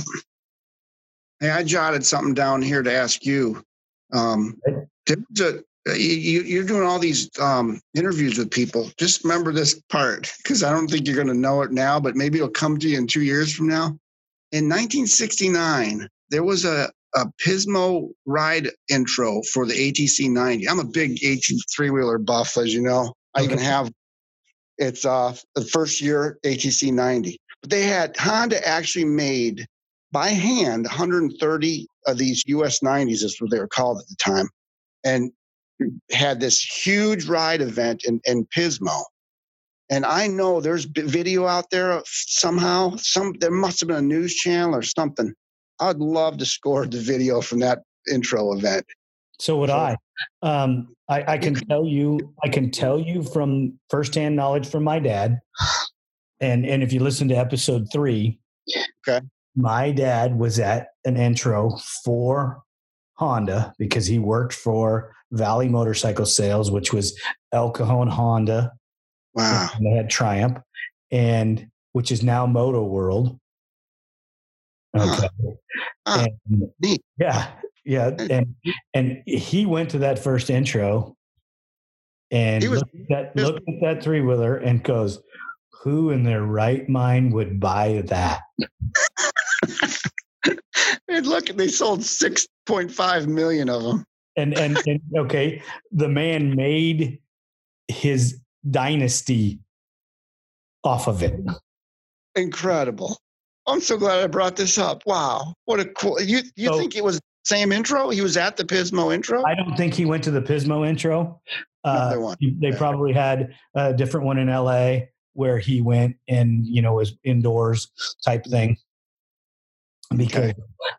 Hey, I jotted something down here to ask you. Um, a, you, you're doing all these um, interviews with people. Just remember this part because I don't think you're going to know it now, but maybe it'll come to you in two years from now. In 1969, there was a, a Pismo ride intro for the ATC 90. I'm a big AT three wheeler buff, as you know. I even have it's uh, the first year ATC 90. But they had Honda actually made by hand 130 of these US 90s, is what they were called at the time, and had this huge ride event in, in Pismo. And I know there's video out there somehow. Some there must have been a news channel or something. I'd love to score the video from that intro event. So would so, I. Um, I. I can tell you. I can tell you from firsthand knowledge from my dad. And and if you listen to episode three, okay, my dad was at an intro for Honda because he worked for Valley Motorcycle Sales, which was El Cajon Honda. Wow. And they had Triumph, and which is now Moto World. Okay. Huh. And, yeah, yeah, and and he went to that first intro, and he was, looked at, looked at that three wheeler and goes, "Who in their right mind would buy that?" and look, they sold six point five million of them. And, and and okay, the man made his dynasty off of it. Incredible. I'm so glad I brought this up. Wow, what a cool! You you so, think it was same intro? He was at the Pismo intro. I don't think he went to the Pismo intro. Uh, one. They probably had a different one in L.A. where he went and you know was indoors type thing because okay.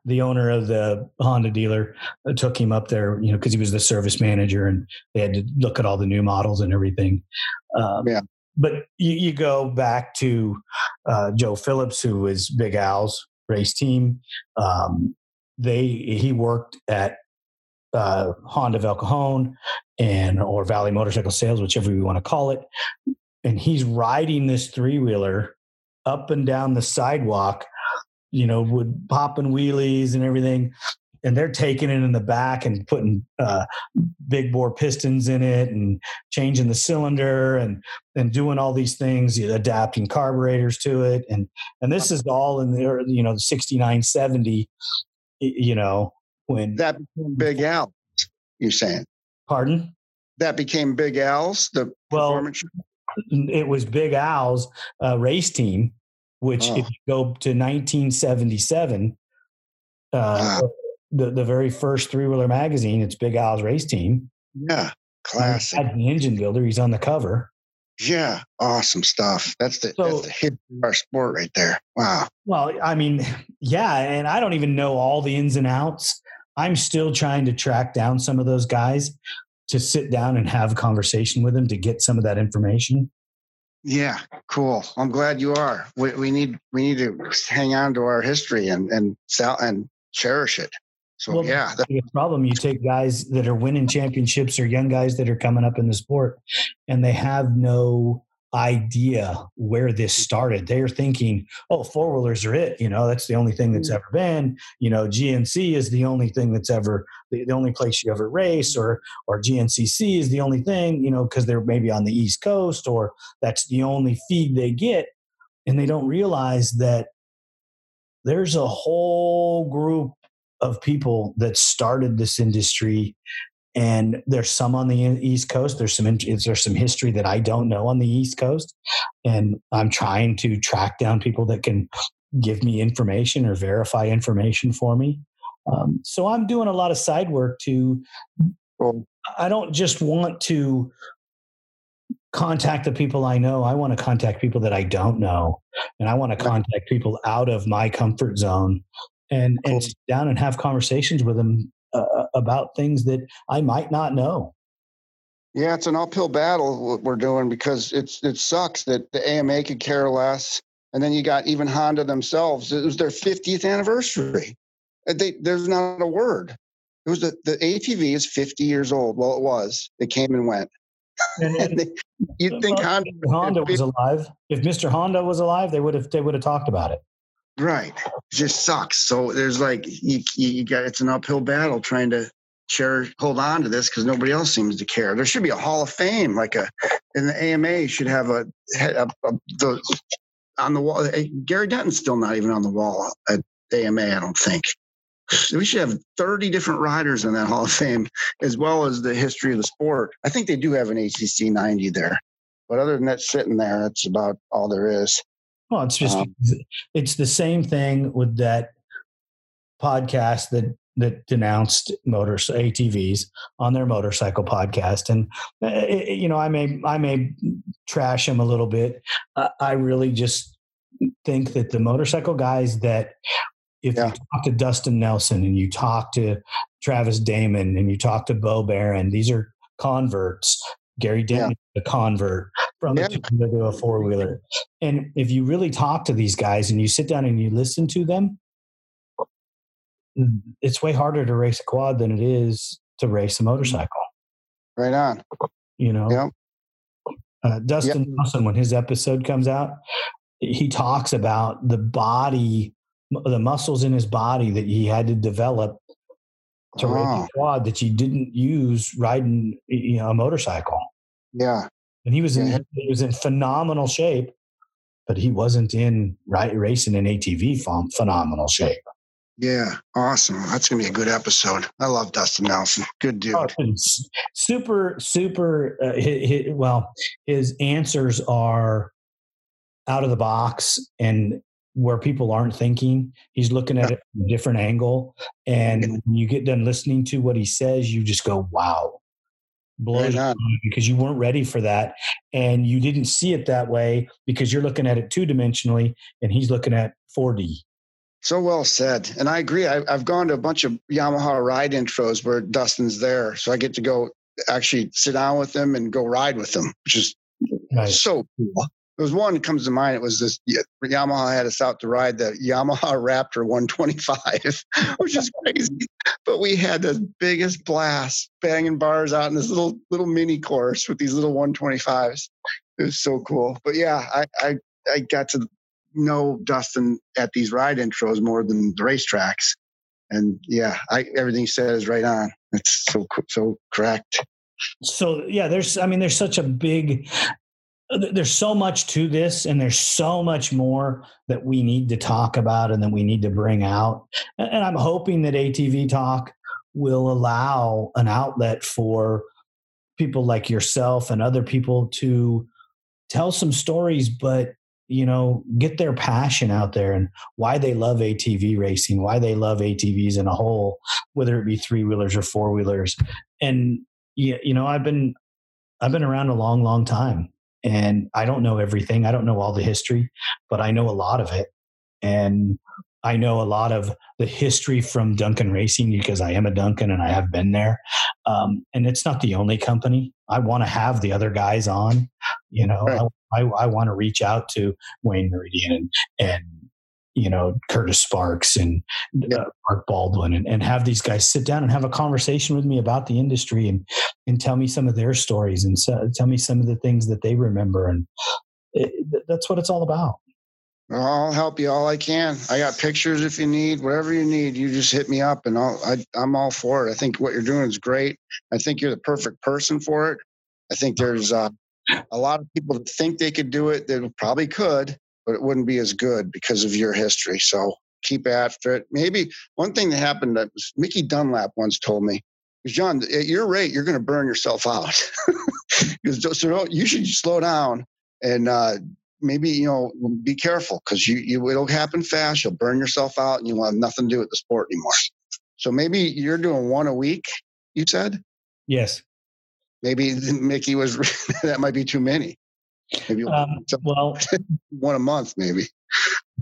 the owner of the Honda dealer uh, took him up there, you know, because he was the service manager and they had to look at all the new models and everything. Um, yeah but you, you go back to uh, Joe Phillips, who was Big Al's race team. Um, they he worked at uh, Honda of El Cajon and or Valley Motorcycle Sales, whichever you want to call it. And he's riding this three wheeler up and down the sidewalk, you know, with popping wheelies and everything and they're taking it in the back and putting uh, big bore pistons in it and changing the cylinder and and doing all these things adapting carburetors to it. And and this is all in the you know the 69 70 you know when that became big al you're saying? Pardon? That became big al's the well, performance? it was big al's uh, race team which oh. if you go to 1977 uh, wow the, the very first three wheeler magazine. It's Big Al's race team. Yeah, classic. The engine builder. He's on the cover. Yeah, awesome stuff. That's the, so, that's the hit of our sport right there. Wow. Well, I mean, yeah, and I don't even know all the ins and outs. I'm still trying to track down some of those guys to sit down and have a conversation with them to get some of that information. Yeah, cool. I'm glad you are. We, we need we need to hang on to our history and and sell and cherish it. So well, yeah, the problem you take guys that are winning championships or young guys that are coming up in the sport, and they have no idea where this started. They're thinking, "Oh, four wheelers are it." You know, that's the only thing that's mm. ever been. You know, GNC is the only thing that's ever the, the only place you ever race, or or GNCC is the only thing. You know, because they're maybe on the East Coast, or that's the only feed they get, and they don't realize that there's a whole group of people that started this industry and there's some on the east coast. There's some there's some history that i don't know on the east coast? And i'm trying to track down people that can give me information or verify information for me. Um, so i'm doing a lot of side work to i don't just want to contact the people i know. I want to contact people that i don't know. And i want to contact people out of my comfort zone and and sit down and have conversations with them uh, about things that I might not know. Yeah, it's an uphill battle what we're doing because it's it sucks that the AMA could care less, and then you got even Honda themselves. It was their 50th anniversary. They, there's not a word. It was the, the ATV is 50 years old. Well, it was. It came and went. And, and they, you'd think Honda, Honda was alive. If Mr. Honda was alive, they would have they would have talked about it. Right? It just sucks. So there's like you, you got it's an uphill battle trying to share hold on to this because nobody else seems to care. There should be a Hall of Fame, like a in the AMA should have a, a, a the on the wall. eh, Gary Denton's still not even on the wall at AMA. I don't think. We should have 30 different riders in that Hall of Fame, as well as the history of the sport. I think they do have an ATC 90 there. But other than that, sitting there, that's about all there is. Well, it's just Um, it's the same thing with that podcast that that denounced motors ATVs on their motorcycle podcast, and uh, you know I may I may trash them a little bit. Uh, I really just think that the motorcycle guys that if Yeah. you talk to Dustin Nelson and you talk to Travis Damon and you talk to Bo Barron, these are converts. Gary Denton, a convert from Yeah. a to a four wheeler. And if you really talk to these guys and you sit down and you listen to them, it's way harder to race a quad than it is to race a motorcycle. Right on. You know, Yep. uh, Dustin Nelson, when his episode comes out, he talks about the body, the muscles in his body that he had to develop to Oh, a quad that you didn't use riding you know, a motorcycle. yeah. And he was in Yeah. he was in phenomenal shape, but he wasn't in right racing in ATV phen- phenomenal shape. Yeah. Awesome. That's going to be a good episode. I love Dustin Nelson. Good dude. Oh, super, super. Uh, hi hi well, his answers are out of the box and where people aren't thinking. He's looking at it from a different angle, and when you get done listening to what he says, you just go, "Wow!" Blows Right your on. mind because you weren't ready for that, and you didn't see it that way because you're looking at it two dimensionally, and he's looking at 4D. So well said. And I agree. I, I've gone to a bunch of Yamaha ride intros where Dustin's there. So I get to go actually sit down with him and go ride with him, which is Right. so cool. There was one that comes to mind. It was this Yamaha had us out to ride the Yamaha Raptor 125, which is crazy. But we had the biggest blast banging bars out in this little little mini course with these little 125s. It was so cool. But yeah, I I, I got to know Dustin at these ride intros more than the racetracks. And yeah, I, everything he said is right on. It's so so correct. so yeah there's i mean there's such a big there's so much to this and there's so much more that we need to talk about and that we need to bring out. And i'm hoping that atv talk will allow an outlet for people like yourself and other people to tell some stories but you know get their passion out there and why they love atv racing why they love atvs in a whole whether it be three wheelers or four wheelers and you know, I've been I've been around a long, long time, and I don't know everything. I don't know all the history, but I know a lot of it, and I know a lot of the history from Duncan Racing because I am a Duncan and I have been there. Um, and it's not the only company. I want to have the other guys on. You know, Right. I, I, I want to reach out to Wayne Meridian and, and you know Curtis Sparks and uh, Mark Baldwin and, and have these guys sit down and have a conversation with me about the industry and and tell me some of their stories and so, tell me some of the things that they remember and it, that's what it's all about. I'll help you all I can. I got pictures if you need, whatever you need. You just hit me up, and I'll, I, I'm all for it. I think what you're doing is great. I think you're the perfect person for it. I think there's uh, a lot of people that think they could do it that probably could, but it wouldn't be as good because of your history. So keep after it. Maybe one thing that happened that was Mickey Dunlap once told me John, at your rate, you're going to burn yourself out. So you should slow down and uh, maybe you know be careful because you, you it'll happen fast. You'll burn yourself out and you will have nothing to do with the sport anymore. So maybe you're doing one a week. You said Yes. maybe Mickey was that might be too many. Maybe Um, well, one a month, maybe.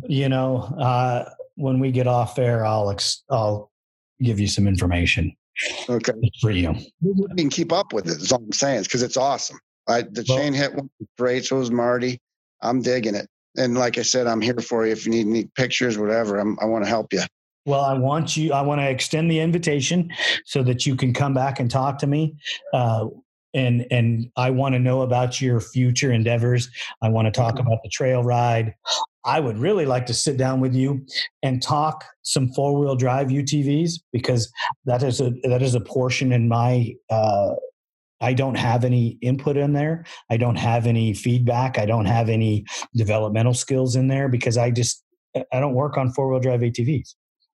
you know, uh, when we get off air, I'll ex- I'll give you some information Okay, for you. you can keep up with it. Is all I'm saying because it's awesome. I, the Well- Shane Hitt one was great. So was Marty. I'm digging it. And like I said, I'm here for you if you need any pictures, whatever. I'm, I want to help you. Well, I want you. I want to extend the invitation so that you can come back and talk to me. Uh, and and I want to know about your future endeavors. I want to talk about the trail ride. I would really like to sit down with you and talk some four wheel drive UTVs because that is a that is a portion in my. Uh, I don't have any input in there. I don't have any feedback. I don't have any developmental skills in there because I just I don't work on four wheel drive ATVs.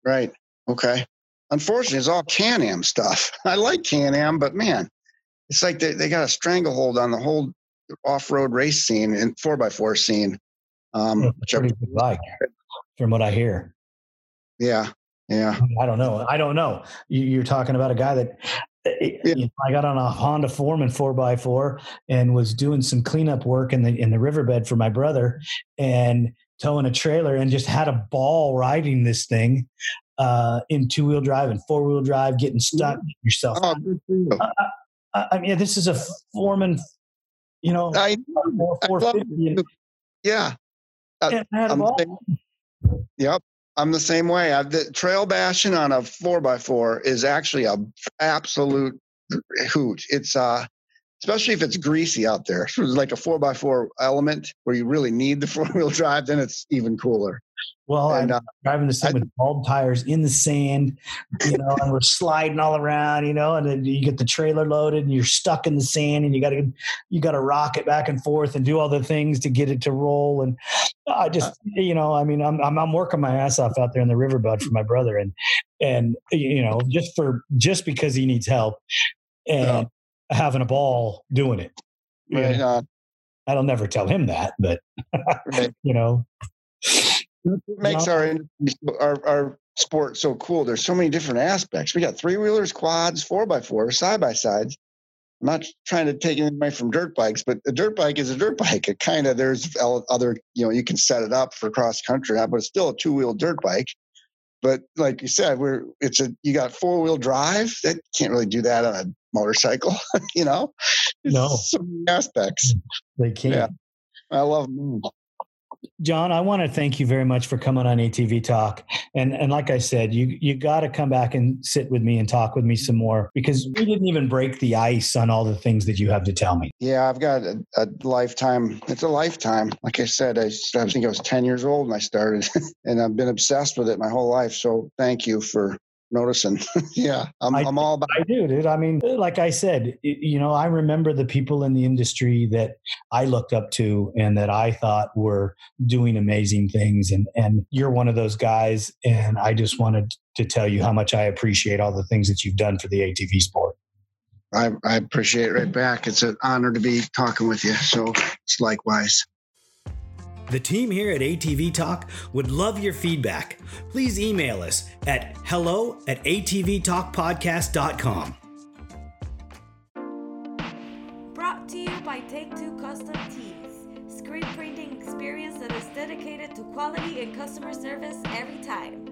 Right. Okay. Unfortunately, it's all Can Am stuff. I like Can Am, but man, it's like they, they got a stranglehold on the whole off road race scene and four by four scene. Um, yeah, which I like from what I hear. Yeah. Yeah. I don't know. I don't know. You, are talking about a guy that yeah. you know, I got on a Honda Foreman four by four and was doing some cleanup work in the in the riverbed for my brother and towing a trailer and just had a ball riding this thing uh, in two wheel drive and four wheel drive, getting stuck yourself. Oh, uh, I, I, mean, this is a Foreman, you know, I, four, yeah. Uh, I'm yep. I'm the same way. I, the trail bashing on a four by four is actually a absolute hoot. It's uh especially if it's greasy out there. It's like a four by four element where you really need the four wheel drive, then it's even cooler. Well, and, I'm uh, driving the same I, with bald tires in the sand, you know, and we're sliding all around, you know, and then you get the trailer loaded and you're stuck in the sand and you got to you got to rock it back and forth and do all the things to get it to roll. And I just, uh, you know, I mean, I'm I'm, I'm working my ass off out there in the riverbed for my brother, and and you know, just for just because he needs help, and having a ball doing it. Right. Uh, I will never tell him that, but right. you know, it makes our, our our sport so cool. There's so many different aspects. We got three wheelers, quads, four by four, side by sides. I'm not trying to take anything away from dirt bikes, but a dirt bike is a dirt bike. It kind of there's other you know you can set it up for cross country, but it's still a two wheel dirt bike. But like you said, we're it's a you got four wheel drive. That can't really do that on a motorcycle. you know, no some aspects mm, they can't. Yeah. I love them. John, I want to thank you very much for coming on ATV Talk. And and like I said, you you got to come back and sit with me and talk with me some more because we didn't even break the ice on all the things that you have to tell me. Yeah, I've got a, a lifetime. It's a lifetime. Like I said, I, I think I was 10 years old when I started and I've been obsessed with it my whole life. So thank you for noticing. yeah, I'm, I, am all about. I do, dude. I mean, like I said, you know, I remember the people in the industry that I looked up to and that I thought were doing amazing things, and and you're one of those guys. And I just wanted to tell you how much I appreciate all the things that you've done for the ATV sport. I, I appreciate it right back. It's an honor to be talking with you. So it's likewise. The team here at ATV Talk would love your feedback. Please email us at hello at atvtalkpodcast.com. Brought to you by Take Two Custom Tees, screen printing experience that is dedicated to quality and customer service every time.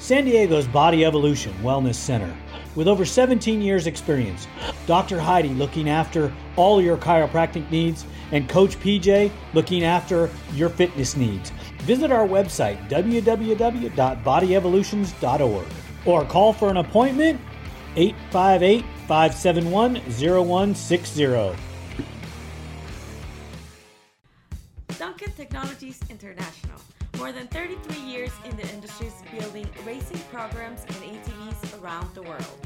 San Diego's Body Evolution Wellness Center with over 17 years experience. Dr. Heidi looking after all your chiropractic needs and Coach PJ looking after your fitness needs. Visit our website, www.bodyevolutions.org, or call for an appointment 858 571 0160. Duncan Technologies International. More than 33 years in the industry building racing programs and ATVs around the world.